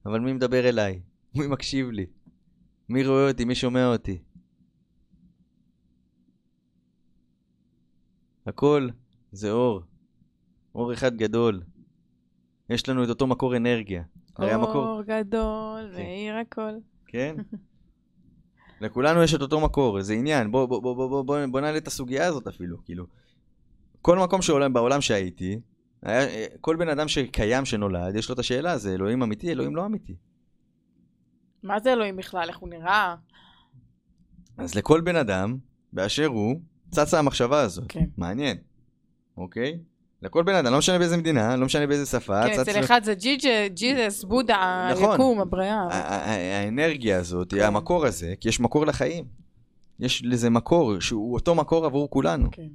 אבל מי מדבר אליי? מי מקשיב לי? מי רואה אותי? מי שומע אותי? הכל זה אור. אור אחד גדול. יש לנו את אותו מקור אנרגיה. הרי המקור... אור גדול, כן. מאיר הכל. כן? לכולנו יש את אותו מקור, זה עניין. בוא, בוא, בוא, בוא, בוא, בוא נעלה את הסוגיה הזאת אפילו, כאילו. כל מקום שעולם, בעולם שהייתי, היה, כל בן אדם שקיים, שנולד, יש לו את השאלה, זה אלוהים אמיתי, אלוהים לא אמיתי. מה זה אלוהים בכלל? איך הוא נראה? אז לכל בן אדם, באשר הוא, צצה המחשבה הזאת. כן. מעניין, אוקיי? לכל בן אדם, לא משנה באיזה מדינה, לא משנה באיזה שפה, כן, אצל אחד זה ג'יזס, בודה, נכון. היקום, הבריאה. האנרגיה הזאת, כן. המקור הזה, כי יש מקור לחיים. יש לזה מקור, שהוא אותו מקור עבור כולנו. כן.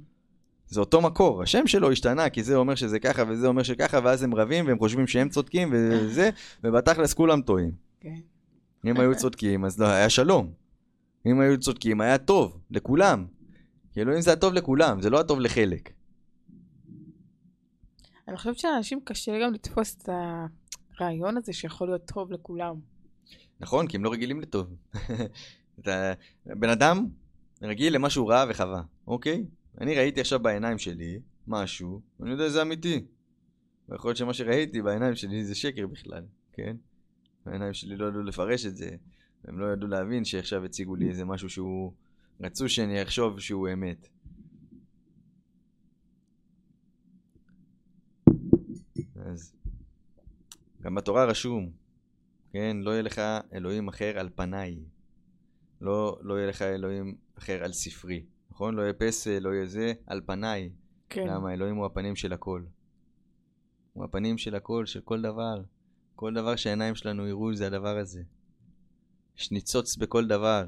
זה אותו מקור, השם שלו השתנה, כי זה אומר שזה ככה וזה אומר שככה, ואז הם רבים והם חושבים שהם צודקים וזה, ובתכלס כולם טועים. כן. אם היו צודקים, אז לא, היה שלום. אם היו צודקים, היה טוב, לכולם. כאילו אם זה הטוב לכולם, זה לא הטוב לחלק. אני חושבת שלאנשים קשה גם לתפוס את הרעיון הזה שיכול להיות טוב לכולם. נכון, כי הם לא רגילים לטוב. אתה בן אדם רגיל למשהו רע וחווה, אוקיי? אני ראיתי עכשיו בעיניים שלי משהו, אני יודע שזה אמיתי. ויכול להיות שמה שראיתי בעיניים שלי זה שקר בכלל, כן? העיניים שלי לא ידעו לפרש את זה, הם לא ידעו להבין שעכשיו הציגו לי איזה משהו שהוא... רצו שאני אחשוב שהוא אמת. אז גם בתורה רשום, כן? לא יהיה לך אלוהים אחר על פניי. לא, לא יהיה לך אלוהים אחר על ספרי. נכון? לא יהיה פסל, לא יהיה זה, על פניי. כן. למה? אלוהים הוא הפנים של הכל. הוא הפנים של הכל, של כל דבר. כל דבר שהעיניים שלנו יראו זה הדבר הזה. יש ניצוץ בכל דבר.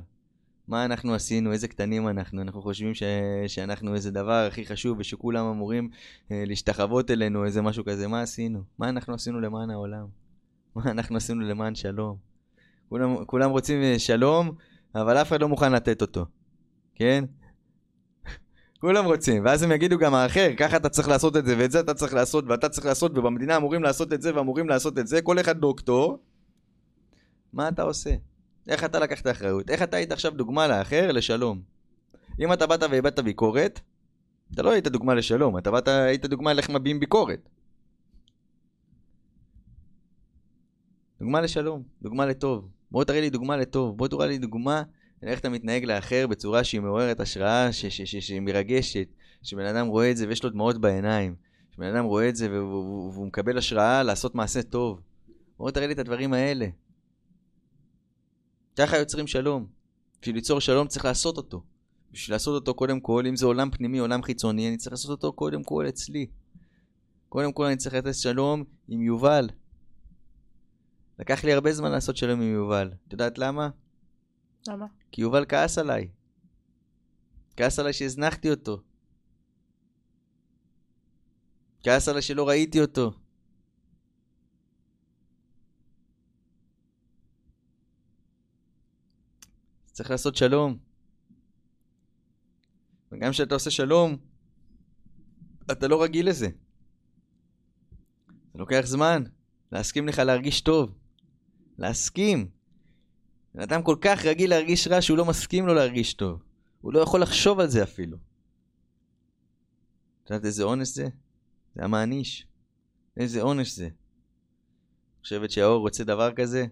מה אנחנו עשינו, איזה קטנים אנחנו, אנחנו חושבים ש... שאנחנו איזה דבר הכי חשוב ושכולם אמורים אה, להשתחוות אלינו, איזה משהו כזה, מה עשינו? מה אנחנו עשינו למען העולם? מה אנחנו עשינו למען שלום? כולם, כולם רוצים אה, שלום, אבל אף אחד לא מוכן לתת אותו, כן? כולם רוצים, ואז הם יגידו גם האחר, ככה אתה צריך לעשות את זה, ואת זה אתה צריך לעשות, ואתה צריך לעשות, ובמדינה אמורים לעשות את זה, ואמורים לעשות את זה, כל אחד דוקטור. מה אתה עושה? איך אתה לקחת אחריות? איך אתה היית עכשיו דוגמה לאחר לשלום? אם אתה באת והבאת ביקורת, אתה לא היית דוגמה לשלום, אתה באת, היית דוגמה לאיך מביעים ביקורת. דוגמה לשלום, דוגמה לטוב. בוא תראה לי דוגמה לטוב, בוא תראה לי דוגמה איך אתה מתנהג לאחר בצורה שהיא מעוררת השראה, ש- ש- ש- שהיא מרגשת, שבן אדם רואה את זה ויש לו דמעות בעיניים, שבן אדם רואה את זה והוא, והוא מקבל השראה לעשות מעשה טוב. בוא תראה לי את הדברים האלה. ככה יוצרים שלום. בשביל ליצור שלום צריך לעשות אותו. בשביל לעשות אותו קודם כל, אם זה עולם פנימי, עולם חיצוני, אני צריך לעשות אותו קודם כל אצלי. קודם כל אני צריך לתת שלום עם יובל. לקח לי הרבה זמן לעשות שלום עם יובל. את יודעת למה? למה? כי יובל כעס עליי. כעס עליי שהזנחתי אותו. כעס עליי שלא ראיתי אותו. צריך לעשות שלום. וגם כשאתה עושה שלום, אתה לא רגיל לזה. זה לוקח זמן להסכים לך להרגיש טוב. להסכים. בן אדם כל כך רגיל להרגיש רע שהוא לא מסכים לו להרגיש טוב. הוא לא יכול לחשוב על זה אפילו. את יודעת איזה עונש זה? זה המעניש. איזה עונש זה. חושבת שהאור רוצה דבר כזה?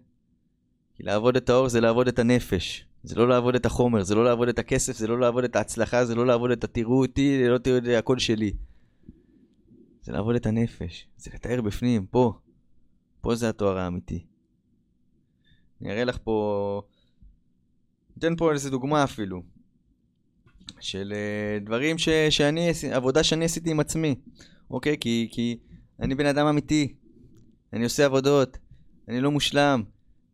כי לעבוד את האור זה לעבוד את הנפש. זה לא לעבוד את החומר, זה לא לעבוד את הכסף, זה לא לעבוד את ההצלחה, זה לא לעבוד את התראו אותי, לא תראו את הכל שלי. זה לעבוד את הנפש, זה לתאר בפנים, פה. פה זה התואר האמיתי. אני אראה לך פה... ניתן פה איזה דוגמה אפילו. של uh, דברים ש, שאני, עבודה שאני עשיתי עם עצמי. אוקיי? כי, כי אני בן אדם אמיתי. אני עושה עבודות. אני לא מושלם.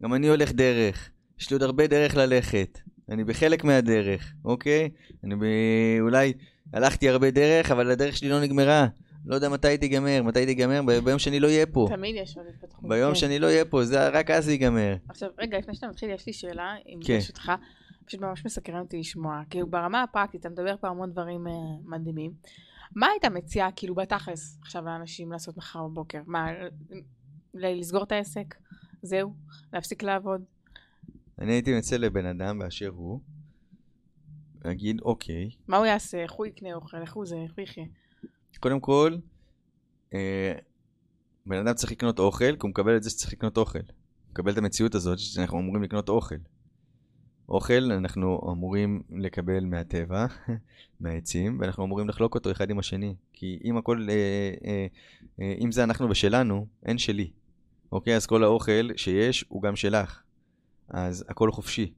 גם אני הולך דרך. יש לי עוד הרבה דרך ללכת. אני בחלק מהדרך, אוקיי? אני ב... אולי הלכתי הרבה דרך, אבל הדרך שלי לא נגמרה. לא יודע מתי תיגמר, מתי תיגמר, ביום שאני לא אהיה פה. תמיד יש עוד התפתחות. ביום כן. שאני לא אהיה פה, זה רק אז ייגמר. עכשיו, רגע, לפני שאתה מתחיל, יש לי שאלה, אם כן. ברשותך. פשוט ממש מסקרן אותי לשמוע. כאילו, ברמה הפרקטית, אתה מדבר פה המון דברים uh, מדהימים. מה היית מציע, כאילו, בתכלס, עכשיו לאנשים לעשות מחר בבוקר? מה, לסגור את העסק? זהו? להפסיק לעבוד? אני הייתי מציע לבן אדם באשר הוא, להגיד, אוקיי, מה הוא יעשה? איך הוא יקנה אוכל? איך הוא זה? איך הוא יחיה? קודם כל, אה, בן אדם צריך לקנות אוכל, כי הוא מקבל את זה שצריך לקנות אוכל. הוא מקבל את המציאות הזאת שאנחנו אמורים לקנות אוכל. אוכל אנחנו אמורים לקבל מהטבע, מהעצים, ואנחנו אמורים לחלוק אותו אחד עם השני. כי אם הכל, אה, אה, אה, אם זה אנחנו ושלנו, אין שלי. אוקיי? אז כל האוכל שיש הוא גם שלך. אז הכל חופשי.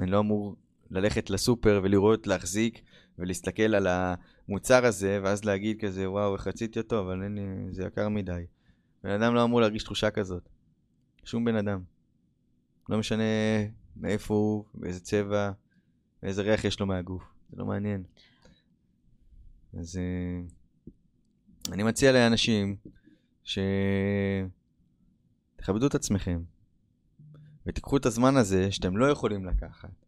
אני לא אמור ללכת לסופר ולראות, להחזיק ולהסתכל על המוצר הזה, ואז להגיד כזה, וואו, איך רציתי אותו, אבל אין לי, זה יקר מדי. בן אדם לא אמור להרגיש תחושה כזאת. שום בן אדם. לא משנה מאיפה הוא, באיזה צבע, ואיזה ריח יש לו מהגוף. זה לא מעניין. אז אה, אני מציע לאנשים שתכבדו את עצמכם ותיקחו את הזמן הזה שאתם לא יכולים לקחת,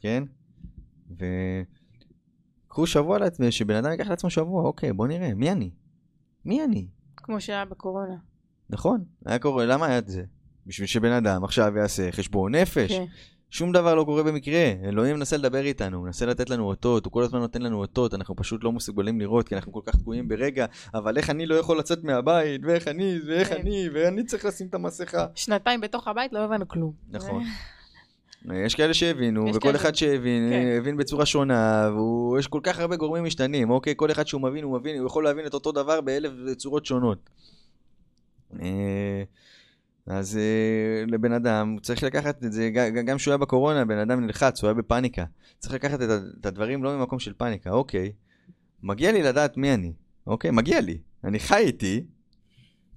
כן? וקחו שבוע לעצמי, שבן אדם ייקח לעצמו שבוע, אוקיי, בוא נראה, מי אני? מי אני? כמו שהיה בקורונה. נכון, היה קורה, למה היה את זה? בשביל שבן אדם עכשיו יעשה חשבון נפש. כן. שום דבר לא קורה במקרה, אלוהים מנסה לדבר איתנו, הוא מנסה לתת לנו אותות, הוא כל הזמן נותן לנו אותות, אנחנו פשוט לא מסוגלים לראות, כי אנחנו כל כך תקועים ברגע, אבל איך אני לא יכול לצאת מהבית, ואיך אני, ואיך כן. אני, ואני צריך לשים את המסכה. שנתיים בתוך הבית לא הבנו כלום. נכון. יש כאלה שהבינו, יש וכל כאלה- אחד שהבין, כן. הבין בצורה שונה, ויש כל כך הרבה גורמים משתנים, אוקיי? כל אחד שהוא מבין, הוא מבין, הוא יכול להבין את אותו דבר באלף צורות שונות. אה, אז אה, לבן אדם, צריך לקחת את זה, גם כשהוא היה בקורונה, בן אדם נלחץ, הוא היה בפאניקה. צריך לקחת את הדברים לא ממקום של פאניקה, אוקיי, מגיע לי לדעת מי אני, אוקיי? מגיע לי. אני חי איתי,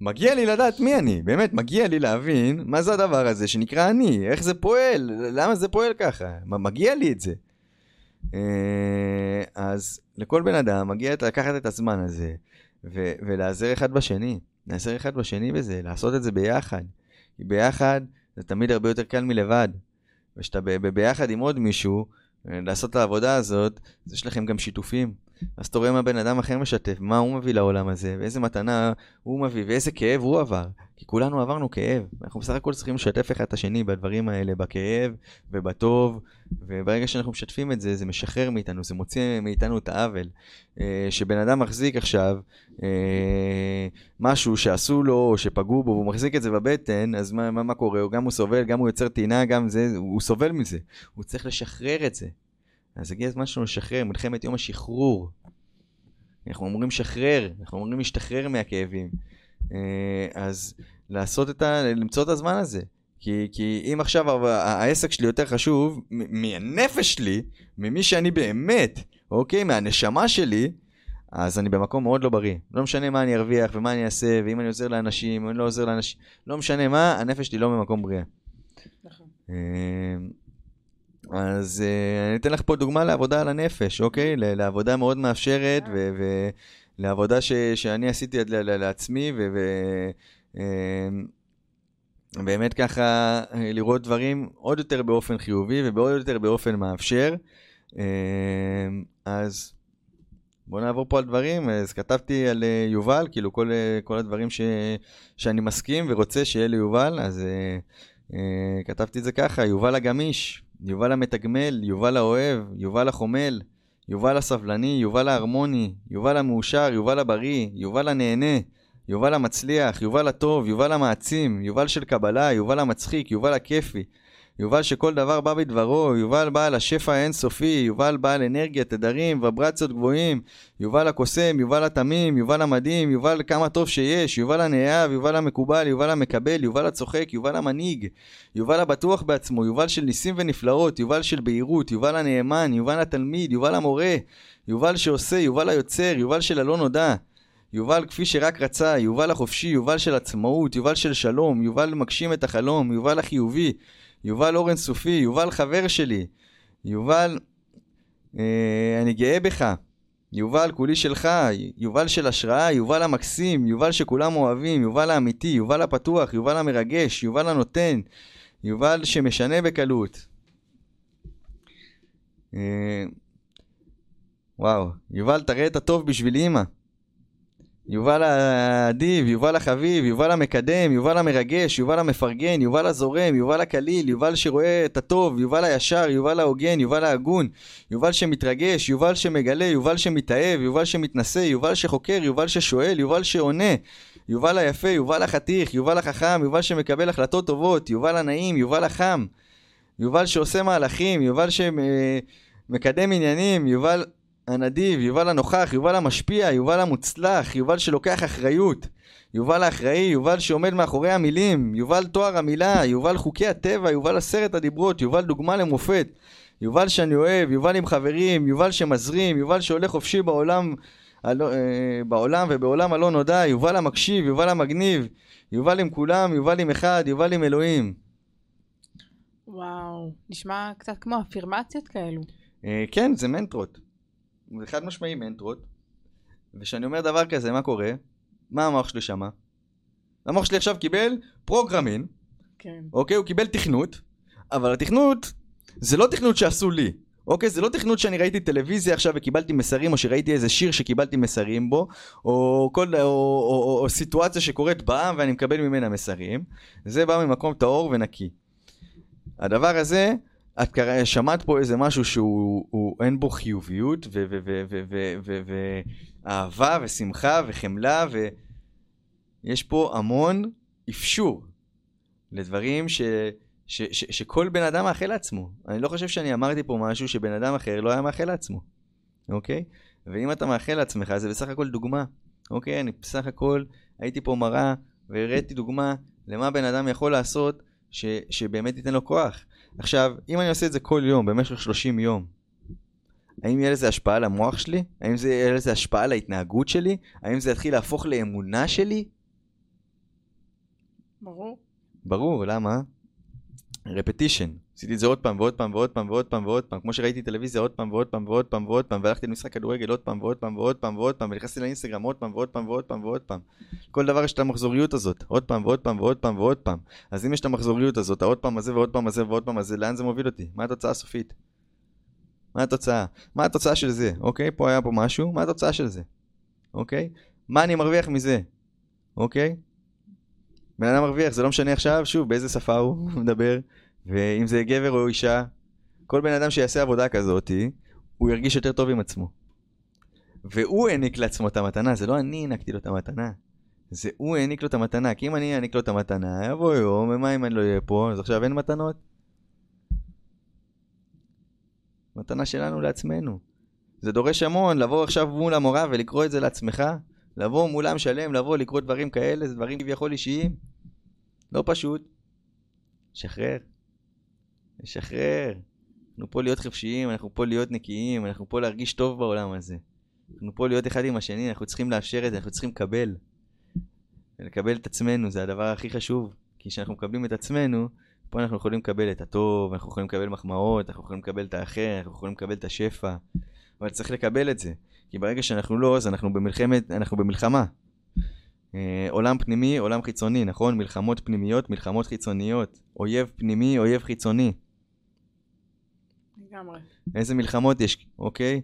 מגיע לי לדעת מי אני, באמת, מגיע לי להבין מה זה הדבר הזה שנקרא אני, איך זה פועל, למה זה פועל ככה, מגיע לי את זה. אה, אז לכל בן אדם מגיע לקחת את הזמן הזה ו- ולהיעזר אחד בשני, להיעזר אחד בשני בזה, לעשות את זה ביחד. כי ביחד זה תמיד הרבה יותר קל מלבד. וכשאתה ב- ביחד עם עוד מישהו, אה, לעשות את העבודה הזאת, אז יש לכם גם שיתופים. אז אתה רואה מה בן אדם אחר משתף, מה הוא מביא לעולם הזה, ואיזה מתנה הוא מביא, ואיזה כאב הוא עבר. כי כולנו עברנו כאב. אנחנו בסך הכל צריכים לשתף אחד את השני בדברים האלה, בכאב ובטוב, וברגע שאנחנו משתפים את זה, זה משחרר מאיתנו, זה מוציא מאיתנו את העוול. אה, שבן אדם מחזיק עכשיו אה, משהו שעשו לו, או שפגעו בו, והוא מחזיק את זה בבטן, אז מה, מה, מה קורה? הוא גם הוא סובל, גם הוא יוצר טינה, גם זה, הוא סובל מזה. הוא צריך לשחרר את זה. אז הגיע הזמן שלנו לשחרר, מלחמת יום השחרור. אנחנו אמורים לשחרר, אנחנו אמורים להשתחרר מהכאבים. אה, אז לעשות את ה... למצוא את הזמן הזה. כי, כי אם עכשיו העסק שלי יותר חשוב מ- מהנפש שלי, ממי שאני באמת, אוקיי? מהנשמה שלי, אז אני במקום מאוד לא בריא. לא משנה מה אני ארוויח ומה אני אעשה, ואם אני עוזר לאנשים או אני לא עוזר לאנשים, לא משנה מה, הנפש שלי לא במקום בריאה. נכון. אה, אז אה, אני אתן לך פה דוגמה לעבודה על הנפש, אוקיי? לעבודה מאוד מאפשרת ולעבודה ש- שאני עשיתי לעצמי ובאמת ככה אה, לראות דברים עוד יותר באופן חיובי ובעוד יותר באופן מאפשר. אה, אז בוא נעבור פה על דברים, אז כתבתי על אה, יובל, כאילו כל, אה, כל הדברים ש, שאני מסכים ורוצה שיהיה ליובל, אז אה, אה, כתבתי את זה ככה, יובל הגמיש, יובל המתגמל, יובל האוהב, יובל החומל, יובל הסבלני, יובל ההרמוני, יובל המאושר, יובל הבריא, יובל הנהנה, יובל המצליח, יובל הטוב, יובל המעצים, יובל של קבלה, יובל המצחיק, יובל הכיפי, יובל שכל דבר בא בדברו, יובל בעל השפע האינסופי, יובל בעל אנרגיה, תדרים, וברציות גבוהים, יובל הקוסם, יובל התמים, יובל המדהים, יובל כמה טוב שיש, יובל הנאהב, יובל המקובל, יובל המקבל, יובל הצוחק, יובל המנהיג, יובל הבטוח בעצמו, יובל של ניסים ונפלאות, יובל של בהירות, יובל הנאמן, יובל התלמיד, יובל המורה, יובל שעושה, יובל היוצר, יובל של הלא נודע. יובל כפי שרק רצה, יובל החופשי, יובל של עצמאות, יובל של שלום, יובל מגשים את החלום, יובל החיובי, יובל אור אינסופי, יובל חבר שלי, יובל, אה, אני גאה בך, יובל כולי שלך, יובל של השראה, יובל המקסים, יובל שכולם אוהבים, יובל האמיתי, יובל הפתוח, יובל המרגש, יובל הנותן, יובל שמשנה בקלות. אה, וואו, יובל תראה את הטוב בשביל אימא. יובל האדיב, יובל החביב, יובל המקדם, יובל המרגש, יובל המפרגן, יובל הזורם, יובל הקליל, יובל שרואה את הטוב, יובל הישר, יובל ההוגן, יובל ההגון, יובל שמתרגש, יובל שמגלה, יובל שמתאהב, יובל שמתנשא, יובל שחוקר, יובל ששואל, יובל שעונה, יובל היפה, יובל החתיך, יובל החכם, יובל שמקבל החלטות טובות, יובל הנעים, יובל החם, יובל שעושה מהלכים, יובל שמקדם עניינים, יובל הנדיב, יובל הנוכח, יובל המשפיע, יובל המוצלח, יובל שלוקח אחריות, יובל האחראי, יובל שעומד מאחורי המילים, יובל תואר המילה, יובל חוקי הטבע, יובל עשרת הדיברות, יובל דוגמה למופת, יובל שאני אוהב, יובל עם חברים, יובל שמזרים, יובל שהולך חופשי בעולם, הלא, אה, בעולם ובעולם הלא נודע, יובל המקשיב, יובל המגניב, יובל עם כולם, יובל עם אחד, יובל עם אלוהים. וואו, נשמע קצת כמו אפירמציות כאלו. אה, כן, זה מנטרות. זה חד משמעי מנטרות. וכשאני אומר דבר כזה, מה קורה? מה המוח שלי שמה? המוח שלי עכשיו קיבל פרוגרמין, כן. אוקיי? הוא קיבל תכנות, אבל התכנות זה לא תכנות שעשו לי. אוקיי? זה לא תכנות שאני ראיתי טלוויזיה עכשיו וקיבלתי מסרים, או שראיתי איזה שיר שקיבלתי מסרים בו, או, כל, או, או, או, או סיטואציה שקורית בעם ואני מקבל ממנה מסרים. זה בא ממקום טהור ונקי. הדבר הזה, את קרא, שמעת פה איזה משהו שהוא הוא, אין בו חיוביות ואהבה ושמחה וחמלה ויש פה המון אפשור לדברים ש... ש, ש, שכל בן אדם מאחל לעצמו. אני לא חושב שאני אמרתי פה משהו שבן אדם אחר לא היה מאחל לעצמו, אוקיי? ואם אתה מאחל לעצמך, זה בסך הכל דוגמה, אוקיי? אני בסך הכל הייתי פה מראה והראיתי דוגמה למה בן אדם יכול לעשות ש, שבאמת ייתן לו כוח. עכשיו, אם אני עושה את זה כל יום, במשך 30 יום, האם יהיה לזה השפעה על המוח שלי? האם זה יהיה לזה השפעה על ההתנהגות שלי? האם זה יתחיל להפוך לאמונה שלי? ברור. ברור, למה? רפטישן. עשיתי את זה עוד פעם ועוד פעם ועוד פעם ועוד פעם ועוד פעם, כמו שראיתי טלוויזיה עוד פעם ועוד פעם ועוד פעם ועוד פעם, והלכתי למשחק כדורגל עוד פעם ועוד פעם ועוד פעם ועוד פעם, ונכנסתי לאינסטגרם עוד פעם ועוד פעם ועוד פעם ועוד פעם. כל דבר יש את המחזוריות הזאת, עוד פעם ועוד פעם ועוד פעם ועוד פעם. אז אם יש את המחזוריות הזאת, העוד פעם הזה ועוד פעם הזה ועוד פעם הזה, לאן זה מוביל אותי? מה התוצאה הסופית? מה התוצאה? מה התוצאה של זה? אוקיי? פה היה פה משהו, מה התוצאה של זה? אוקיי? מה אני מרוויח מזה? אוקיי? בן אדם מרוויח, זה לא משנה עכשיו, שוב, באיזה שפה הוא מדבר, ואם זה גבר או אישה, כל בן אדם שיעשה עבודה כזאת, הוא ירגיש יותר טוב עם עצמו. והוא העניק לעצמו את המתנה, זה לא אני הענקתי לו את המתנה. זה הוא העניק לו את המתנה, כי אם אני אעניק לו את המתנה, יבוא יום, ומה אם אני לא אהיה פה, אז עכשיו אין מתנות? מתנה שלנו לעצמנו. זה דורש המון, לבוא עכשיו מול המורה ולקרוא את זה לעצמך, לבוא מולם שלם, לבוא לקרוא דברים כאלה, זה דברים כביכול אישיים. לא פשוט. שחרר. לשחרר. אנחנו פה להיות חופשיים, אנחנו פה להיות נקיים, אנחנו פה להרגיש טוב בעולם הזה. אנחנו פה להיות אחד עם השני, אנחנו צריכים לאפשר את זה, אנחנו צריכים לקבל. ולקבל את עצמנו, זה הדבר הכי חשוב. כי כשאנחנו מקבלים את עצמנו, פה אנחנו יכולים לקבל את הטוב, אנחנו יכולים לקבל מחמאות, אנחנו יכולים לקבל את האחר, אנחנו יכולים לקבל את השפע. אבל צריך לקבל את זה. כי ברגע שאנחנו לא, אז אנחנו במלחמת, אנחנו במלחמה. אה, עולם פנימי, עולם חיצוני, נכון? מלחמות פנימיות, מלחמות חיצוניות. אויב פנימי, אויב חיצוני. לגמרי. איזה מלחמות יש, אוקיי?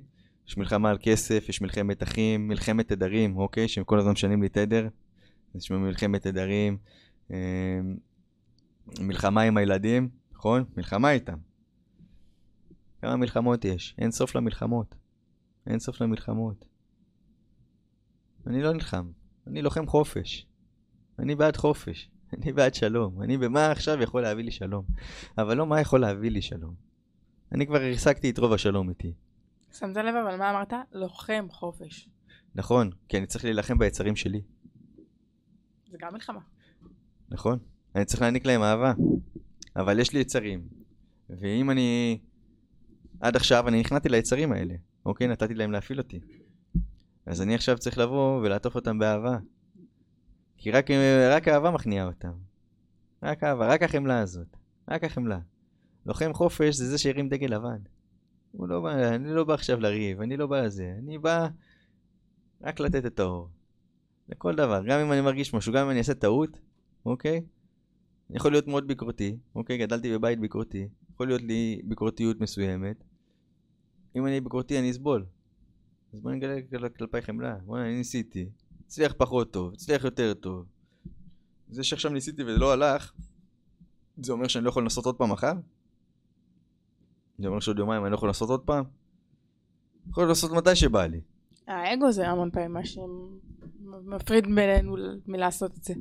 יש מלחמה על כסף, יש מלחמת אחים, מלחמת תדרים, אוקיי? שהם כל הזמן משנים לי תדר. יש מלחמת תדרים. אה, מלחמה עם הילדים, נכון? מלחמה איתם. כמה מלחמות יש? אין סוף למלחמות. אין סוף למלחמות. אני לא נלחם. אני לוחם חופש. אני בעד חופש. אני בעד שלום. אני במה עכשיו יכול להביא לי שלום. אבל לא מה יכול להביא לי שלום. אני כבר השגתי את רוב השלום איתי. שמת לב אבל מה אמרת? לוחם חופש. נכון, כי אני צריך להילחם ביצרים שלי. זה גם מלחמה. נכון. אני צריך להעניק להם אהבה. אבל יש לי יצרים. ואם אני... עד עכשיו אני נכנעתי ליצרים האלה. אוקיי? נתתי להם להפעיל אותי. אז אני עכשיו צריך לבוא ולעטוף אותם באהבה. כי רק, רק אהבה מכניעה אותם. רק אהבה, רק החמלה הזאת. רק החמלה. לוחם חופש זה זה שהרים דגל לבן. הוא לא בא, אני לא בא עכשיו לריב, אני לא בא לזה. אני בא רק לתת את האור. לכל דבר. גם אם אני מרגיש משהו, גם אם אני אעשה טעות, אוקיי? אני יכול להיות מאוד ביקורתי, אוקיי? גדלתי בבית ביקורתי. יכול להיות לי ביקורתיות מסוימת. אם אני ביקורתי אני אסבול. אז בוא נגלה כלפי חמלה. בוא אני ניסיתי. הצליח פחות טוב, הצליח יותר טוב. זה שעכשיו ניסיתי וזה לא הלך, זה אומר שאני לא יכול לנסות עוד פעם מחר? זה אומר שעוד יומיים אני לא יכול לנסות עוד פעם? יכול לעשות מתי שבא לי. האגו זה המון פעמים מה שמפריד בינינו מלעשות את זה.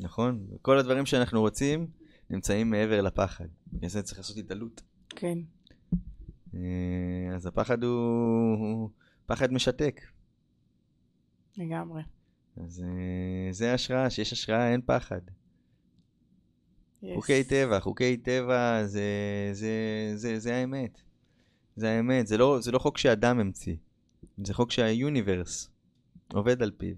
נכון, כל הדברים שאנחנו רוצים נמצאים מעבר לפחד. בגלל זה צריך לעשות התעלות. כן. אה, אז הפחד הוא פחד משתק. לגמרי. אז אה, זה השראה, שיש השראה אין פחד. Yes. חוקי טבע, חוקי טבע זה, זה, זה, זה האמת. זה האמת, זה לא, זה לא חוק שאדם המציא, זה חוק שהיוניברס עובד על פיו.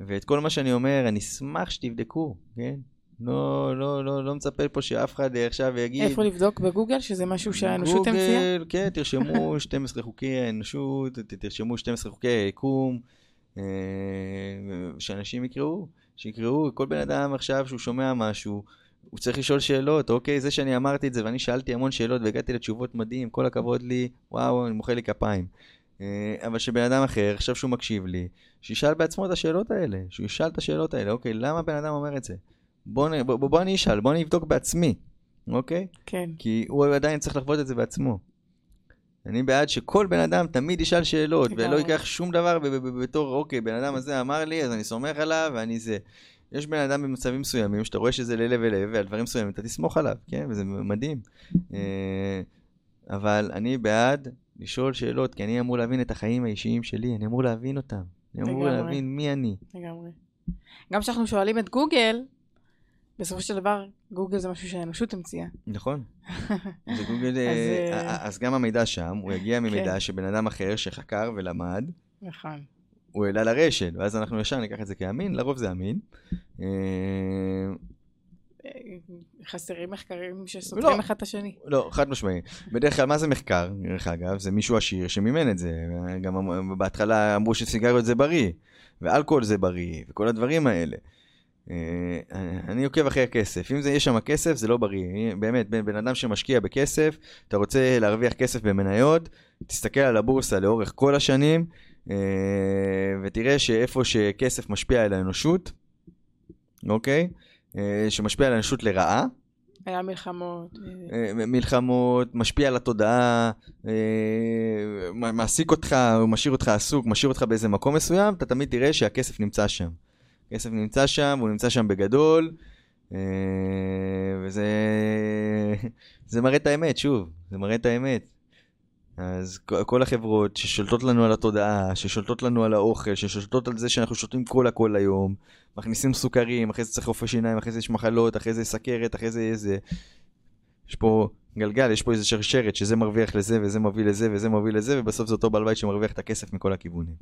ואת כל מה שאני אומר, אני אשמח שתבדקו, כן? לא, לא, לא, לא מצפה פה שאף אחד עכשיו יגיד... איפה לבדוק בגוגל שזה משהו שהאנושות המציאה? גוגל, כן, תרשמו 12 חוקי האנושות, תרשמו 12 חוקי היקום, אה, שאנשים יקראו, שיקראו, כל בן אדם עכשיו שהוא שומע משהו, הוא צריך לשאול שאלות, אוקיי, זה שאני אמרתי את זה ואני שאלתי המון שאלות והגעתי לתשובות מדהים, כל הכבוד לי, וואו, אני מוחא לי כפיים. אה, אבל שבן אדם אחר, עכשיו שהוא מקשיב לי, שישאל בעצמו את השאלות האלה, שהוא ישאל את השאלות האלה, אוקיי, למה בן אדם אומר את זה? בוא, בוא, בוא, בוא אני אשאל, בוא אני אבדוק בעצמי, אוקיי? כן. כי הוא עדיין צריך לחוות את זה בעצמו. אני בעד שכל בן אדם תמיד ישאל שאלות, ולא. ייקח שום דבר בתור, אוקיי, בן אדם הזה אמר לי, אז אני סומך עליו, ואני זה. יש בן אדם במצבים מסוימים, שאתה רואה שזה ללב ולב, ועל דברים מסוימים אתה תסמוך עליו, כן? וזה מדהים. אה, אבל אני בעד לשאול שאלות, כי אני אמור להבין את החיים האישיים שלי, אני אמור להבין אותם. אני אמור. להבין מי אני. לגמרי. גם כשאנחנו שואלים את גוגל, בסופו של דבר, גוגל זה משהו שהאנושות המציאה. נכון. זה גוגל, אה, אז, אה, אה, אז גם המידע שם, הוא יגיע ממידע כן. שבן אדם אחר שחקר ולמד, נכון. הוא העלה לרשת, ואז אנחנו ישר ניקח את זה כאמין, לרוב זה אמין. חסרים מחקרים שסותרים לא. אחד את השני. לא, חד משמעי. בדרך כלל, מה זה מחקר, דרך אגב? זה מישהו עשיר שמימן את זה. גם בהתחלה אמרו שסיגריות זה בריא, ואלכוהול זה בריא, וכל הדברים האלה. אה, אני עוקב אחרי הכסף. אם זה יש שם כסף, זה לא בריא. באמת, בן בן אדם שמשקיע בכסף, אתה רוצה להרוויח כסף במניות, תסתכל על הבורסה לאורך כל השנים, אה, ותראה שאיפה שכסף משפיע על האנושות, אוקיי? אה, שמשפיע על האנושות לרעה, היה מלחמות. מלחמות, משפיע על התודעה, מעסיק אותך, משאיר אותך עסוק, משאיר אותך באיזה מקום מסוים, אתה תמיד תראה שהכסף נמצא שם. הכסף נמצא שם, הוא נמצא שם בגדול, אה, וזה זה מראה את האמת, שוב, זה מראה את האמת. אז כל החברות ששולטות לנו על התודעה, ששולטות לנו על האוכל, ששולטות על זה שאנחנו שותים קולה כל היום, מכניסים סוכרים, אחרי זה צריך רופא שיניים, אחרי זה יש מחלות, אחרי זה סכרת, אחרי זה איזה... יש פה גלגל, יש פה איזה שרשרת שזה מרוויח לזה וזה מביא לזה וזה מביא לזה, ובסוף זה אותו בעל בית שמרוויח את הכסף מכל הכיוונים.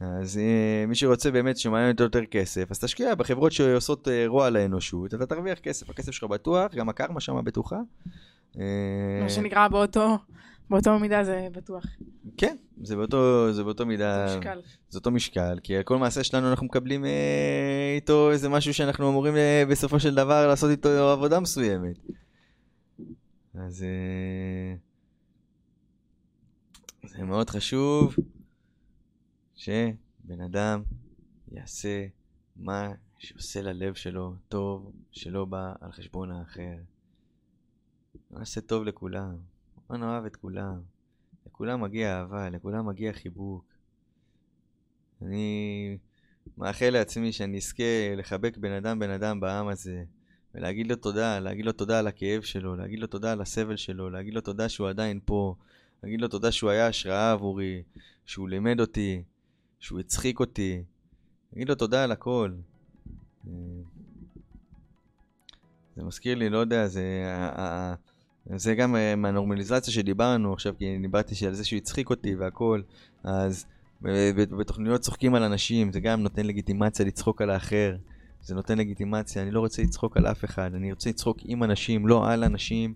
אז אה, מי שרוצה באמת שמעניין אותו יותר כסף, אז תשקיע בחברות שעושות אה, רוע לאנושות, אתה תרוויח כסף, הכסף שלך בטוח, גם הקרמה שמה בטוחה. אה, מה שנקרא באותו, באותו מידה זה בטוח. כן, זה באותו, זה באותו מידה, משקל. זה אותו משקל, כי על כל מעשה שלנו אנחנו מקבלים איתו איזה משהו שאנחנו אמורים בסופו של דבר לעשות איתו עבודה מסוימת. אז זה מאוד חשוב שבן אדם יעשה מה שעושה ללב שלו טוב, שלא בא על חשבון האחר. נעשה טוב לכולם, בוא נאהב את כולם. לכולם מגיע אהבה, לכולם מגיע חיבוק. אני מאחל לעצמי שאני אזכה לחבק בן אדם בן אדם בעם הזה, ולהגיד לו תודה, להגיד לו תודה על הכאב שלו, להגיד לו תודה על הסבל שלו, להגיד לו תודה שהוא עדיין פה, להגיד לו תודה שהוא היה השראה עבורי, שהוא לימד אותי, שהוא הצחיק אותי, להגיד לו תודה על הכל. אה, זה מזכיר לי, לא יודע, זה... ה- ה- זה גם אה, מהנורמליזציה שדיברנו עכשיו, כי דיברתי על זה שהוא הצחיק אותי והכל, אז בתוכניות צוחקים על אנשים, זה גם נותן לגיטימציה לצחוק על האחר, זה נותן לגיטימציה, אני לא רוצה לצחוק על אף אחד, אני רוצה לצחוק עם אנשים, לא על אנשים,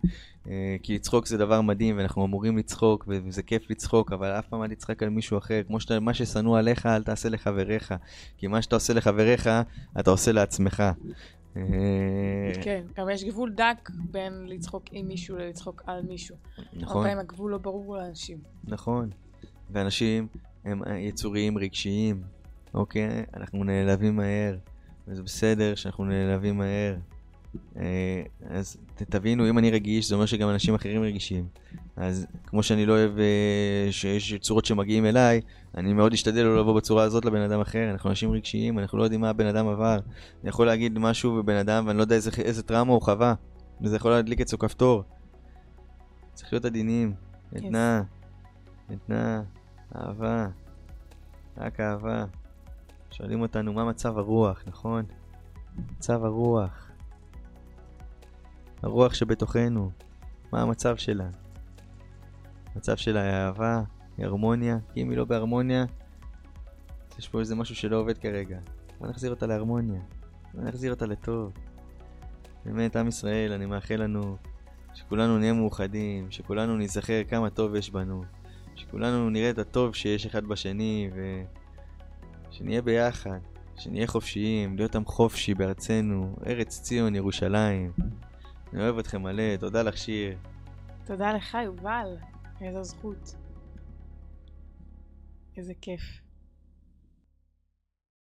אה, כי לצחוק זה דבר מדהים ואנחנו אמורים לצחוק וזה כיף לצחוק, אבל אף פעם אל תצחק על מישהו אחר, כמו שאתה, מה ששנוא עליך אל תעשה לחבריך, כי מה שאתה עושה לחבריך, אתה עושה לעצמך. אה, כן, גם יש גבול דק בין לצחוק עם מישהו ללצחוק על מישהו. נכון. הרבה פעמים הגבול לא ברור לאנשים. נכון. ואנשים הם יצורים רגשיים, אוקיי? אנחנו נעלבים מהר, וזה בסדר שאנחנו נעלבים מהר. אה, אז תבינו, אם אני רגיש, זה אומר שגם אנשים אחרים רגישים. אז כמו שאני לא אוהב אה, שיש צורות שמגיעים אליי, אני מאוד אשתדל לא לבוא בצורה הזאת לבן אדם אחר. אנחנו אנשים רגשיים, אנחנו לא יודעים מה הבן אדם עבר. אני יכול להגיד משהו בבן אדם ואני לא יודע איזה, איזה טראומה הוא חווה. וזה יכול להדליק אצלו כפתור. צריך להיות עדינים. עדנה, עדנה, אהבה, רק אהבה. שואלים אותנו מה מצב הרוח, נכון? מצב הרוח. הרוח שבתוכנו, מה המצב שלה? המצב שלה היא אהבה, היא הרמוניה, כי אם היא לא בהרמוניה, יש פה איזה משהו שלא עובד כרגע. בוא נחזיר אותה להרמוניה, בוא נחזיר אותה לטוב. באמת, עם ישראל, אני מאחל לנו שכולנו נהיה מאוחדים, שכולנו ניזכר כמה טוב יש בנו, שכולנו נראה את הטוב שיש אחד בשני, ושנהיה ביחד, שנהיה חופשיים, להיות עם חופשי בארצנו, ארץ ציון, ירושלים. אני אוהב אתכם מלא, תודה לך שיר. תודה לך, יובל. איזו זכות. איזה כיף.